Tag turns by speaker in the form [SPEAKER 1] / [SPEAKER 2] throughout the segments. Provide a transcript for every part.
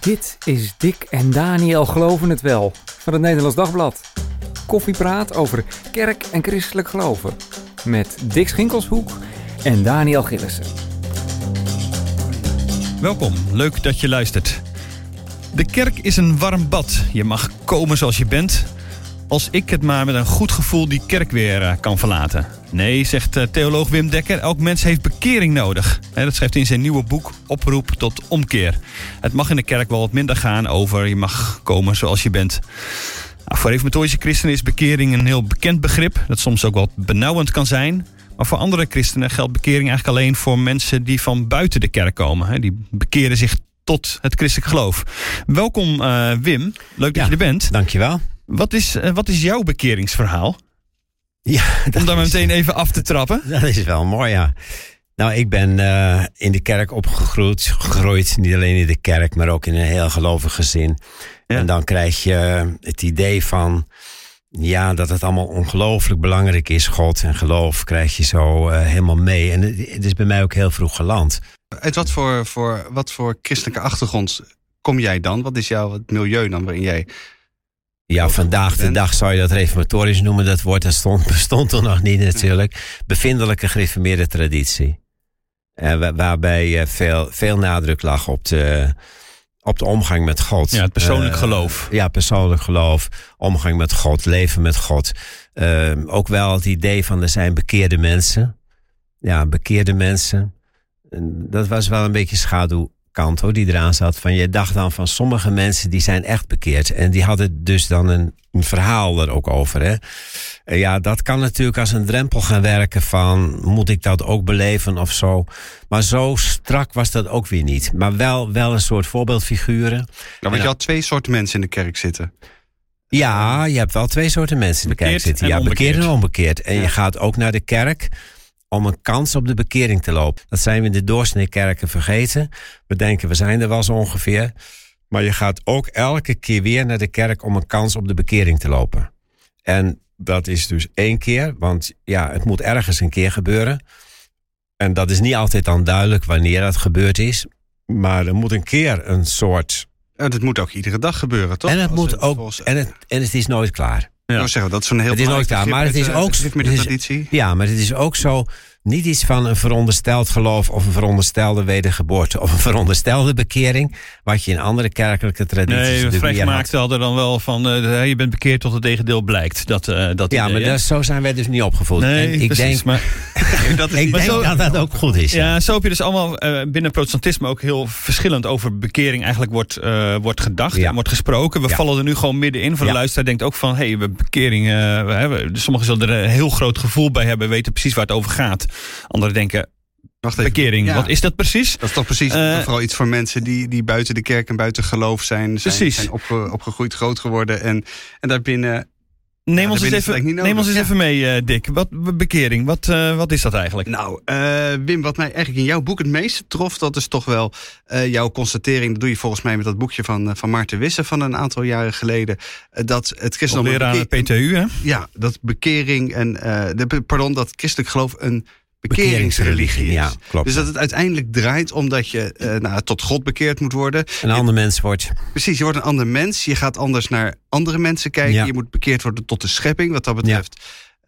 [SPEAKER 1] Dit is Dick en Daniel Geloven het Wel van het Nederlands Dagblad. Koffiepraat over kerk en christelijk geloven. Met Dick Schinkelshoek en Daniel Gillissen.
[SPEAKER 2] Welkom, leuk dat je luistert. De kerk is een warm bad. Je mag komen zoals je bent. Als ik het maar met een goed gevoel die kerk weer eh, kan verlaten. Nee, zegt eh, theoloog Wim Dekker, elk mens heeft bekering nodig. Dat schrijft hij in zijn nieuwe boek Oproep tot Omkeer. Het mag in de kerk wel wat minder gaan over je mag komen zoals je bent. Nou, voor reformatorische christenen is bekering een heel bekend begrip... dat soms ook wat benauwend kan zijn... Maar voor andere christenen geldt bekering eigenlijk alleen voor mensen die van buiten de kerk komen. Die bekeren zich tot het christelijk geloof. Welkom uh, Wim, leuk dat
[SPEAKER 3] Ja,
[SPEAKER 2] je er bent.
[SPEAKER 3] Dankjewel.
[SPEAKER 2] Wat is, uh, wat is jouw bekeringsverhaal?
[SPEAKER 3] Ja,
[SPEAKER 2] Om daar
[SPEAKER 3] is,
[SPEAKER 2] meteen even af te trappen.
[SPEAKER 3] Dat is wel mooi, ja. Nou, ik ben uh, in de kerk opgegroeid. Gegroeid, niet alleen in de kerk, maar ook in een heel gelovig gezin. Ja. En dan krijg je het idee van... Ja, dat het allemaal ongelooflijk belangrijk is, God en geloof, krijg je zo uh, helemaal mee. En het, het, is bij mij ook heel vroeg geland.
[SPEAKER 4] Uit wat voor, voor, wat voor christelijke achtergrond kom jij dan? Wat is jouw milieu dan waarin jij.
[SPEAKER 3] Ja, vandaag de dag zou je dat reformatorisch noemen. Dat woord dat stond, bestond er nog niet natuurlijk. Bevindelijke gereformeerde traditie. Uh, waarbij uh, veel, veel nadruk lag op de, op de omgang met God.
[SPEAKER 2] Ja, het persoonlijk uh, geloof.
[SPEAKER 3] Ja, persoonlijk geloof. Omgang met God, leven met God. Uh, ook wel het idee van er zijn bekeerde mensen. Ja, bekeerde mensen. En dat was wel een beetje schaduwkant hoor, die eraan zat. Van je dacht dan van sommige mensen die zijn echt bekeerd. En die hadden dus dan een, een verhaal er ook over. Hè? En ja, dat kan natuurlijk als een drempel gaan werken van moet ik dat ook beleven of zo. Maar zo strak was dat ook weer niet. Maar wel, wel een soort voorbeeldfiguren.
[SPEAKER 4] Ja, want je had twee soorten mensen in de kerk zitten.
[SPEAKER 3] Ja, je hebt wel twee soorten mensen in de
[SPEAKER 2] bekeerd
[SPEAKER 3] kerk zitten.
[SPEAKER 2] En
[SPEAKER 3] ja, bekeerd en onbekeerd. En ja. je gaat ook naar de kerk om een kans op de bekering te lopen. Dat zijn we in de doorsneekerken vergeten. We denken, we zijn er wel zo ongeveer. Maar je gaat ook elke keer weer naar de kerk om een kans op de bekering te lopen. En dat is dus één keer, want ja, het moet ergens een keer gebeuren. En dat is niet altijd dan duidelijk wanneer dat gebeurd is. Maar er moet een keer een soort.
[SPEAKER 4] En het moet ook iedere dag gebeuren, toch?
[SPEAKER 3] En het, moet ook, en het, en het is nooit klaar.
[SPEAKER 4] Ja. zeggen, dat is een heel
[SPEAKER 3] het is nooit maar het is ook
[SPEAKER 4] met de traditie.
[SPEAKER 3] Ja, maar het is ook zo niet iets van een verondersteld geloof of een veronderstelde wedergeboorte of een veronderstelde bekering, wat je in andere kerkelijke tradities.
[SPEAKER 2] Nee, vrijgemaakt hadden dan wel van uh, je bent bekeerd tot het tegendeel blijkt. Dat, uh, dat
[SPEAKER 3] ja,
[SPEAKER 2] idee,
[SPEAKER 3] maar dat, zo zijn wij dus niet opgevoed.
[SPEAKER 2] Nee,
[SPEAKER 3] en ik
[SPEAKER 2] precies,
[SPEAKER 3] denk,
[SPEAKER 2] maar,
[SPEAKER 3] dat, ik denk zo, dat dat ook goed is.
[SPEAKER 2] Ja, ja zo heb je dus allemaal uh, binnen protestantisme ook heel verschillend over bekering eigenlijk wordt, wordt gedacht ja. en wordt gesproken. We ja. vallen er nu gewoon middenin. Voor de luisteraar denkt ook van, hé, hey, we bekering, we hebben, sommigen zullen er een heel groot gevoel bij hebben, weten precies waar het over gaat. Anderen denken,
[SPEAKER 4] Wacht
[SPEAKER 2] even. bekering, ja. wat is dat precies?
[SPEAKER 4] Dat is toch precies uh, vooral iets voor mensen die, die buiten de kerk en buiten geloof zijn, zijn,
[SPEAKER 2] precies.
[SPEAKER 4] zijn opge, opgegroeid, groot geworden. En, en daarbinnen.
[SPEAKER 2] Neem ja, ons eens even, neem ons eens even mee, uh, Dick. Wat bekering, wat, uh, wat is dat eigenlijk?
[SPEAKER 4] Nou, Wim, wat mij eigenlijk in jouw boek het meeste trof, dat is toch wel jouw constatering. Dat doe je volgens mij met dat boekje van, van Maarten Wisse van een aantal jaren geleden. dat het christendom.
[SPEAKER 2] Leraar PTU, hè?
[SPEAKER 4] Ja, dat bekering en. de, pardon, dat christelijk geloof een bekeringsreligie is.
[SPEAKER 3] Ja, klopt.
[SPEAKER 4] Dus dat het uiteindelijk draait omdat je uh, nou, tot God bekeerd moet worden.
[SPEAKER 3] Een ander mens wordt.
[SPEAKER 4] Precies, je wordt een ander mens. Je gaat anders naar andere mensen kijken. Ja. Je moet bekeerd worden tot de schepping, wat dat betreft.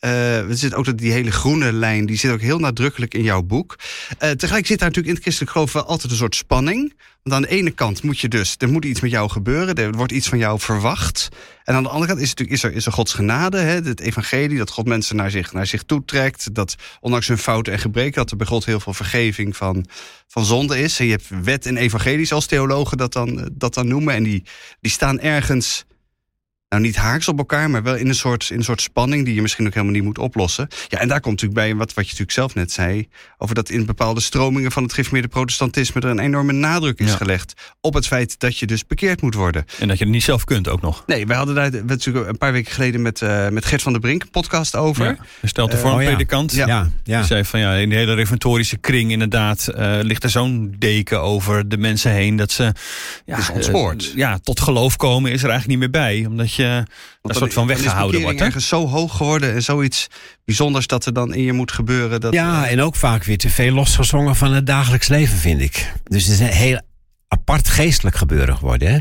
[SPEAKER 4] Uh, zit ook die hele groene lijn, die zit ook heel nadrukkelijk in jouw boek. Uh, tegelijk zit daar natuurlijk in het christelijk geloof wel altijd een soort spanning. Want aan de ene kant moet je dus, er moet iets met jou gebeuren, er wordt iets van jou verwacht. En aan de andere kant is, natuurlijk, is, er, is er Gods genade, hè, het evangelie, dat God mensen naar zich, naar zich toetrekt. Dat ondanks hun fouten en gebreken, dat er bij God heel veel vergeving van, van zonde is. En je hebt wet en evangelie, zoals theologen dat dan, dat dan noemen. En die, die staan ergens nou niet haaks op elkaar, maar wel in een soort, in een soort spanning die je misschien ook helemaal niet moet oplossen. Ja, en daar komt natuurlijk bij wat, wat je natuurlijk zelf net zei, over dat in bepaalde stromingen van het gereformeerde protestantisme er een enorme nadruk is ja. gelegd op het feit dat je dus bekeerd moet worden.
[SPEAKER 2] En dat je het niet zelf kunt ook nog.
[SPEAKER 4] Nee, wij hadden daar natuurlijk een paar weken geleden met, uh, met Gert van der Brink een podcast over.
[SPEAKER 2] Ja, er stelt de vorm uh, oh, predikant.
[SPEAKER 3] Ja. Ja, ja.
[SPEAKER 2] Die zei van ja, in de hele reformatorische kring inderdaad uh, ligt er zo'n deken over de mensen heen dat ze
[SPEAKER 4] ja, is ontspoord.
[SPEAKER 2] ja, tot geloof komen is er eigenlijk niet meer bij, omdat je een soort van weggehouden wordt.
[SPEAKER 4] Het is zo hoog geworden en zoiets bijzonders dat er dan in je moet gebeuren. Dat,
[SPEAKER 3] ja, en ook vaak weer te veel losgezongen van het dagelijks leven, vind ik. Dus het is een heel apart geestelijk gebeuren geworden. Hè?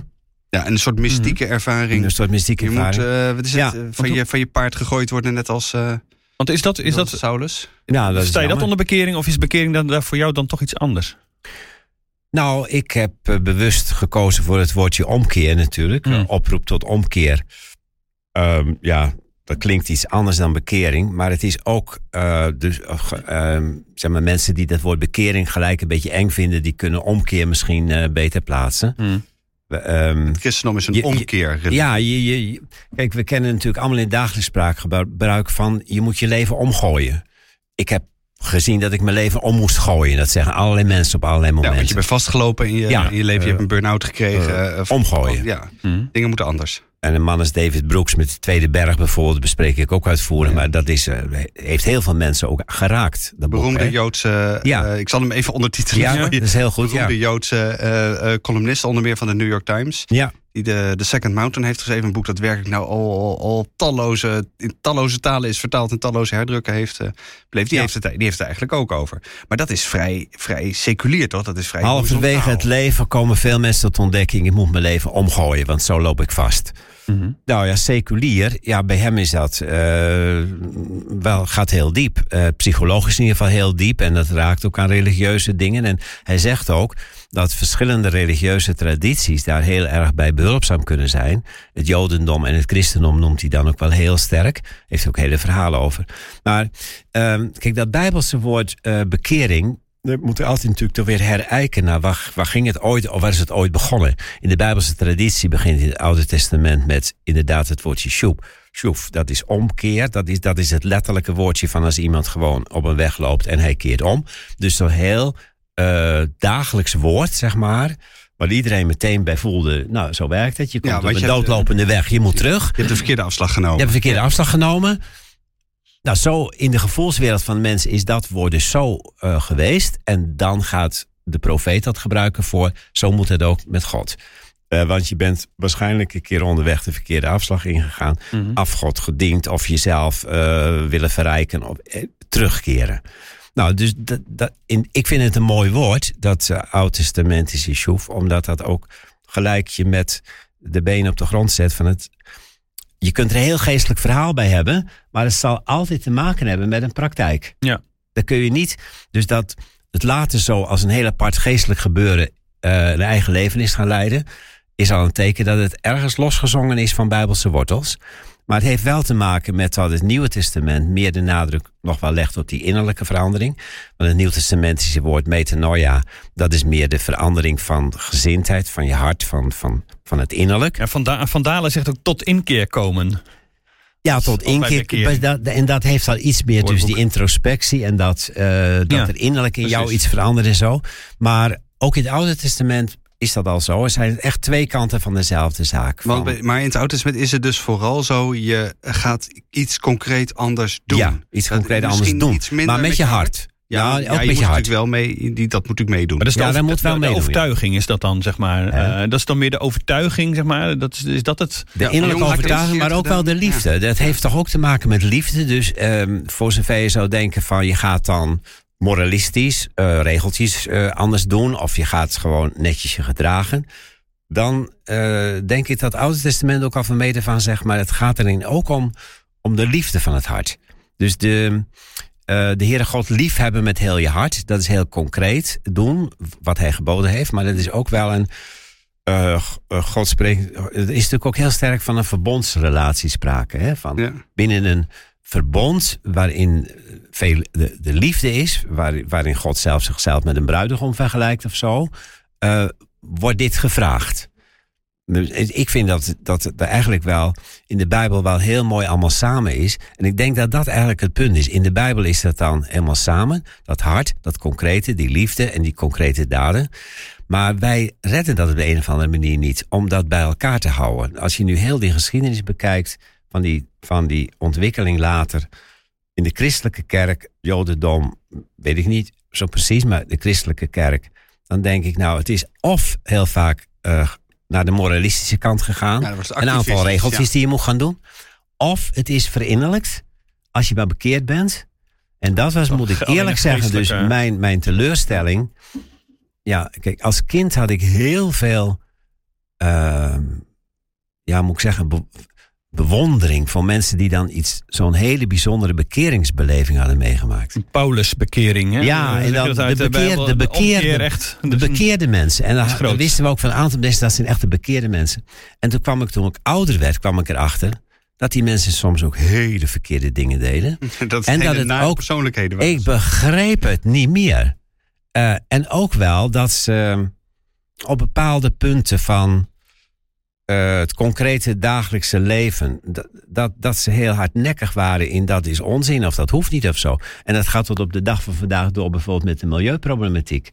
[SPEAKER 4] Ja, en een soort mystieke ervaring.
[SPEAKER 3] Een soort mystieke
[SPEAKER 4] je
[SPEAKER 3] ervaring.
[SPEAKER 4] moet uh, wat is
[SPEAKER 3] Ja,
[SPEAKER 4] het, eh, van, je, van je paard gegooid worden, net als, uh,
[SPEAKER 2] Want is dat, is dat,
[SPEAKER 4] Saulus.
[SPEAKER 3] ja, dat is
[SPEAKER 2] sta je dat onder bekering of is bekering dan, daar voor jou dan toch iets anders?
[SPEAKER 3] Nou, ik heb eh, bewust gekozen voor het woordje omkeer natuurlijk.
[SPEAKER 2] Hmm.
[SPEAKER 3] Een Oproep tot omkeer. Ehm, ja, dat klinkt iets anders dan bekering. Maar het is ook, eh, dus, eh, ehm, zeg maar, mensen die dat woord bekering gelijk een beetje eng vinden, die kunnen omkeer misschien eh, beter plaatsen. Ehm,
[SPEAKER 4] Het christendom is een
[SPEAKER 3] Je- je-
[SPEAKER 4] omkeer.
[SPEAKER 3] ja, je, je, je- kijk, we kennen natuurlijk allemaal in dagelijks spraakgebruik van je moet je leven omgooien. Ik heb gezien dat ik mijn leven om moest gooien. Dat zeggen allerlei mensen op allerlei
[SPEAKER 4] Ja,
[SPEAKER 3] momenten.
[SPEAKER 4] want je bent vastgelopen in je,
[SPEAKER 3] Ja,
[SPEAKER 4] in je leven. je hebt een burn-out gekregen.
[SPEAKER 3] eh,
[SPEAKER 4] eh,
[SPEAKER 3] omgooien.
[SPEAKER 4] Ja,
[SPEAKER 2] Hm.
[SPEAKER 4] dingen moeten anders.
[SPEAKER 3] En een man als David Brooks met de Tweede Berg bijvoorbeeld, bespreek ik ook uitvoerig. Maar dat is, eh, heeft heel veel mensen ook geraakt. Dat
[SPEAKER 4] Beroemde? Joodse,
[SPEAKER 3] Ja.
[SPEAKER 4] ik zal hem even ondertitelen.
[SPEAKER 3] Ja, dat is heel goed. Ja.
[SPEAKER 4] Beroemde Joodse columnist, onder meer van de New York Times.
[SPEAKER 3] ja,
[SPEAKER 4] Die de, de Second Mountain heeft geschreven. Een boek dat werkelijk nou al, al, al talloze, in talloze talen is vertaald en talloze herdrukken heeft. beleefd. die,
[SPEAKER 3] Ja.
[SPEAKER 4] heeft het, die heeft het eigenlijk ook over. Maar dat is vrij, vrij seculier, toch? Dat is vrij
[SPEAKER 3] halverwege het leven komen veel mensen tot ontdekking. Ik moet mijn leven omgooien, want zo loop ik vast. Nou ja, seculier, ja, bij hem is dat eh, wel, gaat heel diep. Eh, psychologisch in ieder geval heel diep. En dat raakt ook aan religieuze dingen. En hij zegt ook dat verschillende religieuze tradities daar heel erg bij behulpzaam kunnen zijn. Het Jodendom en het Christendom noemt hij dan ook wel heel sterk. Heeft ook hele verhalen over. Maar ehm, kijk, dat Bijbelse woord eh, bekering. We moeten altijd natuurlijk toch weer herijken naar waar, waar ging het ooit, of waar is het ooit begonnen. In de Bijbelse traditie begint in het Oude Testament met inderdaad het woordje sjoep. Sjoef, dat is omkeer. Dat is, dat is het letterlijke woordje van als iemand gewoon op een weg loopt en hij keert om. Dus zo'n heel eh, dagelijks woord, zeg maar. Waar iedereen meteen bij voelde, nou zo werkt het. Je komt
[SPEAKER 4] Ja,
[SPEAKER 3] op een
[SPEAKER 4] hebt,
[SPEAKER 3] doodlopende weg, je moet terug.
[SPEAKER 4] Je hebt de verkeerde afslag genomen.
[SPEAKER 3] Je hebt een verkeerde afslag genomen. Nou, zo in de gevoelswereld van mensen is dat woord dus zo eh, geweest. En dan gaat de profeet dat gebruiken voor, zo moet het ook met God. Eh, want je bent waarschijnlijk een keer onderweg de verkeerde afslag ingegaan. Af God gediend of jezelf willen verrijken of terugkeren. Nou, dus dat, dat, in, ik vind het een mooi woord, dat uh, oud-testamentische sjoef. Omdat dat ook gelijk je met de benen op de grond zet van het je kunt er een heel geestelijk verhaal bij hebben, maar het zal altijd te maken hebben met een praktijk.
[SPEAKER 2] Ja.
[SPEAKER 3] Dat kun je niet. Dus dat het later zo als een heel apart geestelijk gebeuren uh, een eigen leven is gaan leiden, is al een teken dat het ergens losgezongen is van bijbelse wortels. Maar het heeft wel te maken met dat het Nieuwe Testament meer de nadruk nog wel legt op die innerlijke verandering. Want het Nieuw-testamentische woord metanoia, dat is meer de verandering van gezindheid, van je hart, van, van, van het innerlijk.
[SPEAKER 2] Ja, van, da van Dalen zegt ook tot inkeer komen.
[SPEAKER 3] Ja, tot inkeer. En dat heeft al iets meer, dus die introspectie en dat, uh, dat ja, er innerlijk in precies. jou iets verandert en zo. Maar ook in het Oude Testament is dat al zo. Er zijn echt twee kanten van dezelfde zaak.
[SPEAKER 4] Van... Want, maar in het Testament is het dus vooral zo: je gaat iets concreet anders doen.
[SPEAKER 3] Ja, iets concreet anders doen. Maar met, met je hart.
[SPEAKER 4] Ja, ja, ook ja, met je, hart. Wel mee, die, dat moet ik meedoen.
[SPEAKER 2] Maar dat is
[SPEAKER 3] ja, moet wel
[SPEAKER 2] de,
[SPEAKER 3] mee
[SPEAKER 2] de overtuiging is dat dan, zeg maar. Uh, dat is dan meer de overtuiging, zeg maar. Dat is, is dat het?
[SPEAKER 3] De innerlijke overtuiging, maar ook wel de liefde. Dat heeft toch ook te maken met liefde. Dus um, voor zover je zou denken van je gaat dan moralistisch uh, regeltjes uh, anders doen. Of je gaat gewoon netjes je gedragen. Dan uh, denk ik dat het Oude Testament ook al van mede van zegt. Maar het gaat erin ook om, om de liefde van het hart. Dus de, de Heere God liefhebben met heel je hart. Dat is heel concreet doen wat hij geboden heeft. Maar dat is ook wel een... Uh, God spreekt... Het is natuurlijk ook heel sterk van een verbondsrelatie sprake. Hè? Van ja. Binnen een verbond waarin de, de liefde is... Waar, waarin God zelf zichzelf met een bruidegom vergelijkt of zo... Uh, wordt dit gevraagd. Ik vind dat, dat het eigenlijk wel in de Bijbel wel heel mooi allemaal samen is. En ik denk dat dat eigenlijk het punt is. In de Bijbel is dat dan helemaal samen. Dat hart, dat concrete, die liefde en die concrete daden. Maar wij redden dat op de een of andere manier niet om dat bij elkaar te houden. Als je nu heel die geschiedenis bekijkt van die, van die ontwikkeling later in de christelijke kerk, Jodendom, weet ik niet zo precies, maar de christelijke kerk, dan denk ik nou, het is of heel vaak uh, naar de moralistische kant gegaan,
[SPEAKER 4] ja,
[SPEAKER 3] een aantal regeltjes ja. die je moet gaan doen, of het is verinnerlijkt als je maar bekeerd bent. En dat was, moet ik eerlijk zeggen, dus mijn, mijn teleurstelling ja, kijk, als kind had ik heel veel, ehm, ja, moet ik zeggen, bewondering van mensen die dan iets, zo'n hele bijzondere bekeringsbeleving hadden meegemaakt.
[SPEAKER 2] Paulusbekering, hè?
[SPEAKER 3] Ja, en dan de, de, bekeerde, echt, de bekeerde mensen. En dan, wisten we ook van een aantal mensen dat zijn echte bekeerde mensen. En toen kwam ik, toen ik ouder werd, kwam ik erachter dat die mensen soms ook hele verkeerde dingen deden.
[SPEAKER 4] Dat en dat het ook persoonlijkheden waren.
[SPEAKER 3] Ik begreep het niet meer. Uh, en ook wel dat ze op bepaalde punten van uh, het concrete dagelijkse leven, dat, dat, dat, ze heel hardnekkig waren in dat is onzin of dat hoeft niet of zo. En dat gaat tot op de dag van vandaag door, bijvoorbeeld met de milieuproblematiek.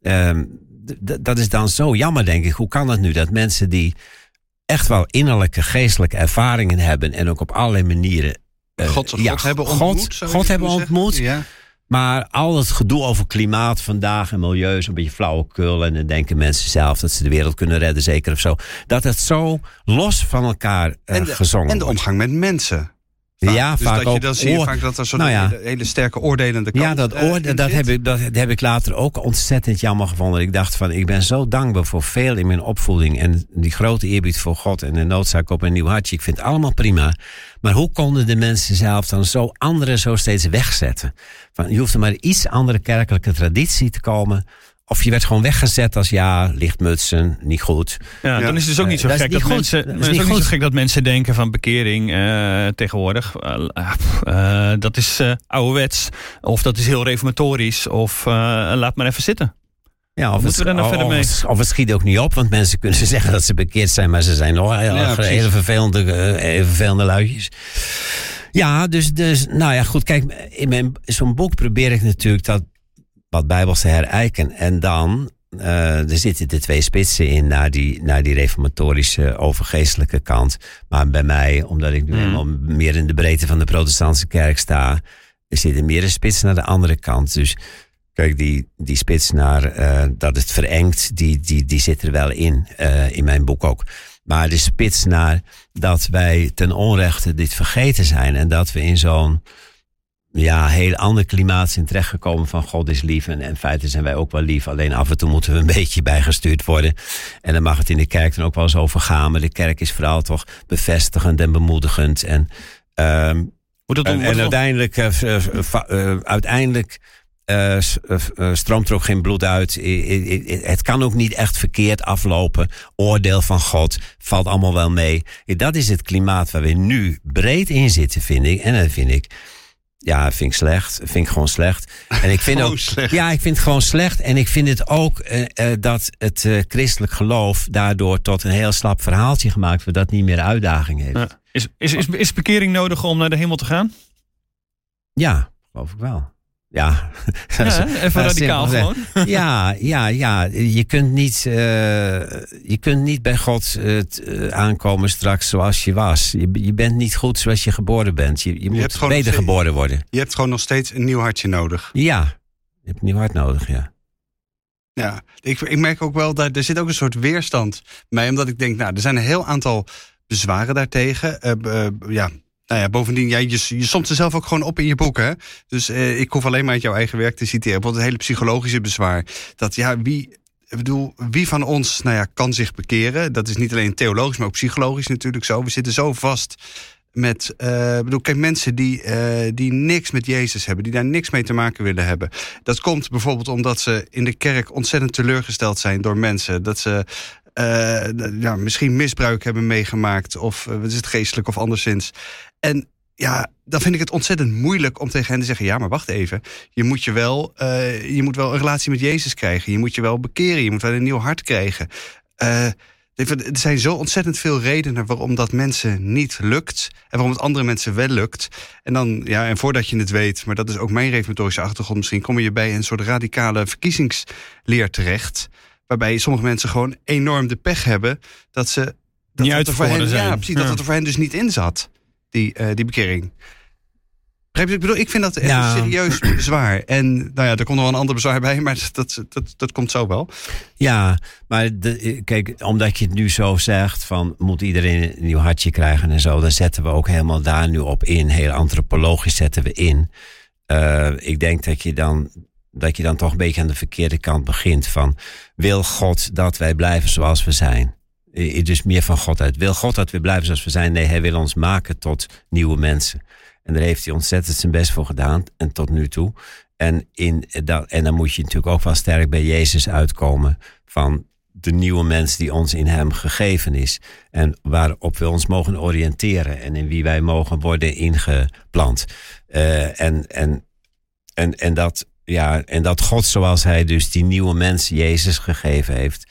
[SPEAKER 3] Uh, dat is dan zo jammer, denk ik. Hoe kan het nu dat mensen die echt wel innerlijke geestelijke ervaringen hebben en ook op allerlei manieren.
[SPEAKER 4] Uh, God, God, ja, hebben ontmoet.
[SPEAKER 3] God, God hebben ontmoet. Ja. Maar al het gedoe over klimaat vandaag en milieu is een beetje flauwekul. En dan denken mensen zelf dat ze de wereld kunnen redden, zeker of zo. Dat het zo los van elkaar uh, en
[SPEAKER 4] de,
[SPEAKER 3] gezongen
[SPEAKER 4] En de omgang met mensen.
[SPEAKER 3] Ja,
[SPEAKER 4] dus
[SPEAKER 3] vaak
[SPEAKER 4] dat
[SPEAKER 3] ook.
[SPEAKER 4] Je, dan zie je vaak dat er zo'n nou hele, sterke oordelende kant
[SPEAKER 3] Ja, dat, oorde, dat, heb ik, dat heb ik later ook ontzettend jammer gevonden. Ik dacht van, ik ben zo dankbaar voor veel in mijn opvoeding. En die grote eerbied voor God en de noodzaak op een nieuw hartje. Ik vind het allemaal prima. Maar hoe konden de mensen zelf dan zo anderen zo steeds wegzetten? Van, je hoeft er maar iets andere kerkelijke traditie te komen of je werd gewoon weggezet als ja, lichtmutsen, niet goed.
[SPEAKER 2] Ja, dan is het dus ook niet zo, gek, dat mensen, is niet zo gek dat mensen denken van bekering uh, tegenwoordig. Uh, dat is ouderwets. Of dat is heel reformatorisch. Of laat maar even zitten.
[SPEAKER 3] Ja, of, het, we nou verder mee? Of, het schiet ook niet op, want mensen kunnen zeggen dat ze bekeerd zijn, maar ze zijn nog heel, ja, vervelende, hele vervelende luidjes. Ja, dus, dus, nou ja, goed. Kijk, in mijn zo'n boek probeer ik natuurlijk dat wat bijbelse herijken. En dan, uh, er zitten de twee spitsen in naar die, naar die reformatorische overgeestelijke kant. Maar bij mij, omdat ik nu mm. helemaal meer in de breedte van de protestantse kerk sta, er zit er meer een spits naar de andere kant. Dus kijk, die, die spits naar uh, dat het verengt, die, die, die zit er wel in, uh, in mijn boek ook. Maar de spits naar dat wij ten onrechte dit vergeten zijn en dat we in zo'n ja, heel ander klimaat zijn terechtgekomen van God is lief. En in feite zijn wij ook wel lief. Alleen af en toe moeten we een beetje bijgestuurd worden. En dan mag het in de kerk dan ook wel eens over gaan. Maar de kerk is vooral toch bevestigend en bemoedigend. En, doen, en, en uiteindelijk, uh, uiteindelijk uh, stroomt er ook geen bloed uit. Het kan ook niet echt verkeerd aflopen. Oordeel van God valt allemaal wel mee. Dat is het klimaat waar we nu breed in zitten, vind ik. En dat vind ik ja, vind ik slecht. Vind ik gewoon slecht. En ik vind ook.
[SPEAKER 4] Slecht.
[SPEAKER 3] Ja, ik vind het gewoon slecht. En ik vind het ook uh, uh, dat het uh, christelijk geloof daardoor tot een heel slap verhaaltje gemaakt wordt dat niet meer uitdaging heeft. Ja.
[SPEAKER 2] Is, is, is, is bekering nodig om naar de hemel te gaan?
[SPEAKER 3] Ja, geloof ik wel. Ja,
[SPEAKER 2] ja even radicaal gewoon.
[SPEAKER 3] Ja, ja, ja. Je kunt niet, uh, je kunt niet bij God uh, aankomen straks zoals je was. Je, je bent niet goed zoals je geboren bent. Je, je, je moet wedergeboren worden.
[SPEAKER 4] Je hebt gewoon nog steeds een nieuw hartje nodig.
[SPEAKER 3] Ja, je hebt een nieuw hart nodig, ja.
[SPEAKER 4] Ja, ik, ik merk ook wel dat er zit ook een soort weerstand bij. Omdat ik denk, nou, er zijn een heel aantal bezwaren daartegen. Uh, ja, nou ja, bovendien, jij, je, je somt ze zelf ook gewoon op in je boek. Hè? Dus eh, ik hoef alleen maar uit jouw eigen werk te citeren. Bijvoorbeeld het hele psychologische bezwaar. Dat ja, wie, ik bedoel, wie van ons nou ja, kan zich bekeren? Dat is niet alleen theologisch, maar ook psychologisch natuurlijk zo. We zitten zo vast met, uh, bedoel, kijk, mensen die, uh, die niks met Jezus hebben, die daar niks mee te maken willen hebben. Dat komt bijvoorbeeld omdat ze in de kerk ontzettend teleurgesteld zijn door mensen. Dat ze ja, misschien misbruik hebben meegemaakt, of uh, is het geestelijk of anderszins. En ja, dan vind ik het ontzettend moeilijk om tegen hen te zeggen: ja, maar wacht even. Je moet, je, wel, uh, je moet wel een relatie met Jezus krijgen. Je moet je wel bekeren. Je moet wel een nieuw hart krijgen. Uh, er zijn zo ontzettend veel redenen waarom dat mensen niet lukt. En waarom het andere mensen wel lukt. En dan, ja, en voordat je het weet, maar dat is ook mijn reformatorische achtergrond misschien, kom je bij een soort radicale verkiezingsleer terecht. Waarbij sommige mensen gewoon enorm de pech hebben dat ze. Dat
[SPEAKER 2] niet uit voor hen, zijn.
[SPEAKER 4] Ja, precies. Dat het er voor hen dus niet in zat die, uh, die bekering. Ik bedoel, ik vind dat echt ja. serieus bezwaar. En nou ja, er komt nog een ander bezwaar bij, maar dat, dat, dat komt zo wel.
[SPEAKER 3] Ja, maar de, kijk, omdat je het nu zo zegt van moet iedereen een nieuw hartje krijgen en zo, dan zetten we ook helemaal daar nu op in. Heel antropologisch zetten we in. Uh, ik denk dat je dan dat je dan toch een beetje aan de verkeerde kant begint. Van wil God dat wij blijven zoals we zijn? Dus meer van God uit. Wil God dat we blijven zoals we zijn? Nee, hij wil ons maken tot nieuwe mensen. En daar heeft hij ontzettend zijn best voor gedaan. En tot nu toe. En, in dat, en dan moet je natuurlijk ook wel sterk bij Jezus uitkomen. Van de nieuwe mens die ons in hem gegeven is. En waarop we ons mogen oriënteren. En in wie wij mogen worden ingeplant. Uh, en, en, en, en, dat, ja, en dat God zoals hij dus die nieuwe mens Jezus gegeven heeft.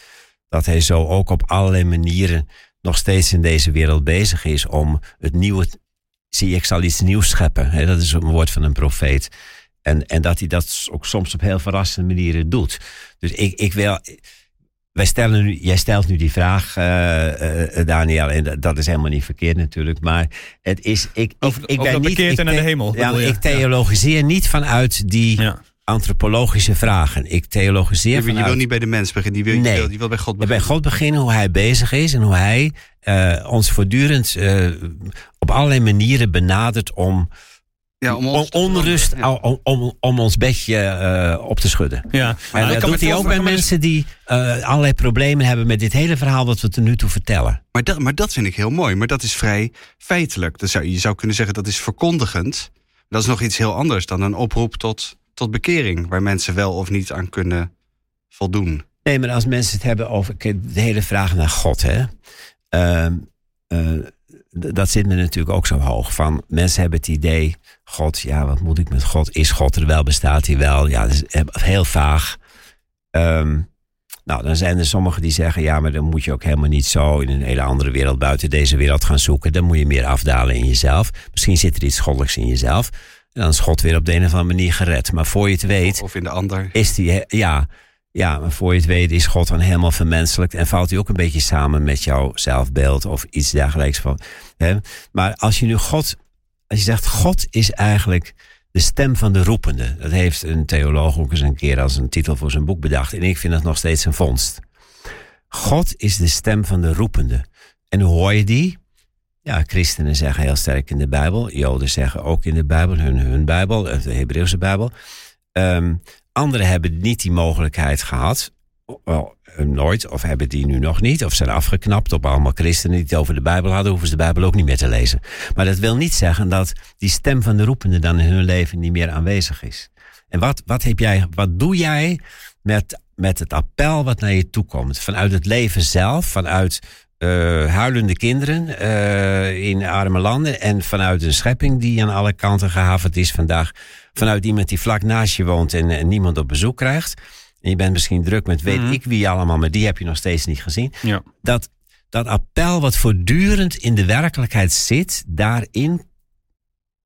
[SPEAKER 3] Dat hij zo ook op allerlei manieren nog steeds in deze wereld bezig is om het nieuwe. Zie, ik zal iets nieuws scheppen. dat is een woord van een profeet. En, en dat hij dat ook soms op heel verrassende manieren doet. Dus ik, ik wil wij stellen nu, jij stelt nu die vraag, uh, Daniel, en dat is helemaal niet verkeerd natuurlijk. Maar het is. Ik,
[SPEAKER 2] over, ik ben niet. Ik, de hemel.
[SPEAKER 3] Ja, ik theologiseer niet vanuit die. Antropologische vragen. Ik theologiseer.
[SPEAKER 4] Je, je wil niet bij de mens beginnen, die wil, nee. je, wil, je wil bij God beginnen.
[SPEAKER 3] Bij God beginnen, hoe hij bezig is en hoe hij uh, ons voortdurend op allerlei manieren benadert om ja, om onrust om, om, om, ons bedje uh, op te schudden. Ja, maar en dat doet hij ook bij mensen die uh, allerlei problemen hebben met dit hele verhaal wat we tot nu toe vertellen.
[SPEAKER 4] Maar dat, maar dat vind ik heel mooi, maar dat is vrij feitelijk. Dat zou, je zou kunnen zeggen dat is verkondigend. Dat is nog iets heel anders dan een oproep tot, tot bekering, waar mensen wel of niet aan kunnen voldoen.
[SPEAKER 3] Nee, maar als mensen het hebben over de hele vraag naar God, hè. Uh, dat zit me natuurlijk ook zo hoog. Van mensen hebben het idee, God, ja, wat moet ik met God? Is God er wel? Bestaat hij wel? Ja, dat is heel vaag. Um, nou, dan zijn er sommigen die zeggen, ja, maar dan moet je ook helemaal niet zo in een hele andere wereld buiten deze wereld gaan zoeken. Dan moet je meer afdalen in jezelf. Misschien zit er iets goddelijks in jezelf. En dan is God weer op de een of andere manier gered. Maar voor je het weet.
[SPEAKER 4] Of in de ander.
[SPEAKER 3] Is die, ja, ja, maar voor je het weet is God dan helemaal vermenselijkt en valt hij ook een beetje samen met jouw zelfbeeld of iets dergelijks. Van, hè? Maar als je nu God, als je zegt God is eigenlijk de stem van de roepende. Dat heeft een theoloog ook eens een keer als een titel voor zijn boek bedacht. En ik vind dat nog steeds een vondst. God is de stem van de roepende. En hoe hoor je die? Ja, christenen zeggen heel sterk in de Bijbel. Joden zeggen ook in de Bijbel, hun, hun Bijbel, de Hebreeuwse Bijbel. Um, Anderen hebben niet die mogelijkheid gehad. Wel, eh, nooit, of hebben die nu nog niet, of zijn afgeknapt op allemaal christenen die het over de Bijbel hadden, hoeven ze de Bijbel ook niet meer te lezen. Maar dat wil niet zeggen dat die stem van de roepende dan in hun leven niet meer aanwezig is. En wat, wat, heb jij, wat doe jij met, met het appel wat naar je toe komt? Vanuit het leven zelf, vanuit uh, huilende kinderen uh, in arme landen en vanuit een schepping die aan alle kanten gehavend is vandaag vanuit iemand die vlak naast je woont en, niemand op bezoek krijgt. En je bent misschien druk met weet mhm. ik wie allemaal, maar die heb je nog steeds niet gezien. Ja. Dat, dat appel wat voortdurend in de werkelijkheid zit, daarin,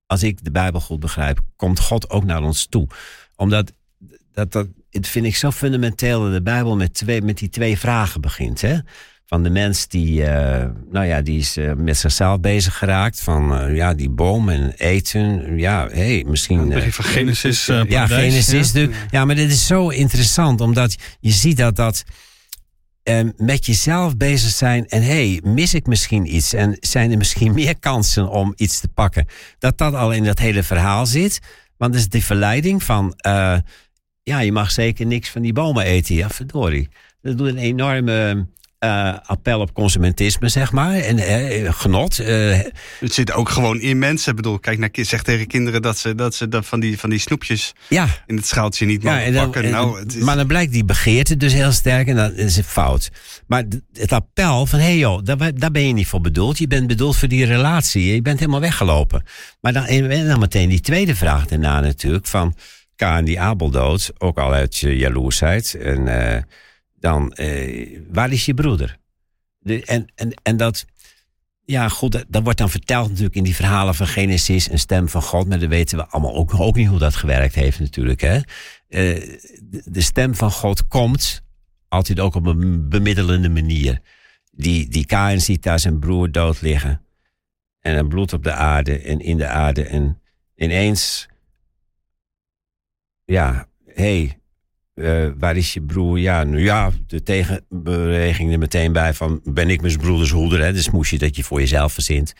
[SPEAKER 3] als ik de Bijbel goed begrijp, komt God ook naar ons toe. Omdat dat, dat, dat vind ik zo fundamenteel dat de Bijbel met, twee, met die twee vragen begint. Hè? Van de mens die, uh, nou ja, die is uh, met zichzelf bezig geraakt. Van uh, ja, die boom en eten. Ja, hey, misschien.
[SPEAKER 2] Ja, van Genesis.
[SPEAKER 3] ja, Genesis. Ja. ja, maar dit is zo interessant, omdat je ziet dat dat. met jezelf bezig zijn en hey, mis ik misschien iets en zijn er misschien meer kansen om iets te pakken? Dat dat al in dat hele verhaal zit. Want dat is de verleiding van, ja, je mag zeker niks van die bomen eten. Ja, verdorie. Dat doet een enorme uh, appel op consumentisme, zeg maar. En uh, genot. Uh,
[SPEAKER 4] het zit ook gewoon in mensen. Ik bedoel, kijk naar zeg tegen kinderen dat ze, dat ze dat van, die, van die snoepjes
[SPEAKER 3] ja.
[SPEAKER 4] in het schaaltje niet mogen ja, pakken. nou,
[SPEAKER 3] het is... Maar dan blijkt die begeerte dus heel sterk en dat is het fout. Maar het appel van, hé hey joh, daar, daar ben je niet voor bedoeld. Je bent bedoeld voor die relatie. Je bent helemaal weggelopen. Maar dan, en dan meteen die tweede vraag daarna natuurlijk van... Kaan die Abel dood, ook al uit je jaloersheid. En dan uh, waar is je broeder? De, en, en, en dat, ja, goed, dat, dat, wordt dan verteld natuurlijk in die verhalen van Genesis, een stem van God, maar dan weten we allemaal ook, ook niet hoe dat gewerkt heeft natuurlijk. Hè? Uh, de, stem van God komt altijd ook op een bemiddelende manier. Die, die Kain ziet daar zijn broer dood liggen. En dan bloed op de aarde en in de aarde. En ineens, ja, hé, hey, uh, waar is je broer? Ja, nu ja, de tegenbeweging er meteen bij van... ben ik mijn broeders hoeder? Hè? Dus moest je dat je voor jezelf verzint.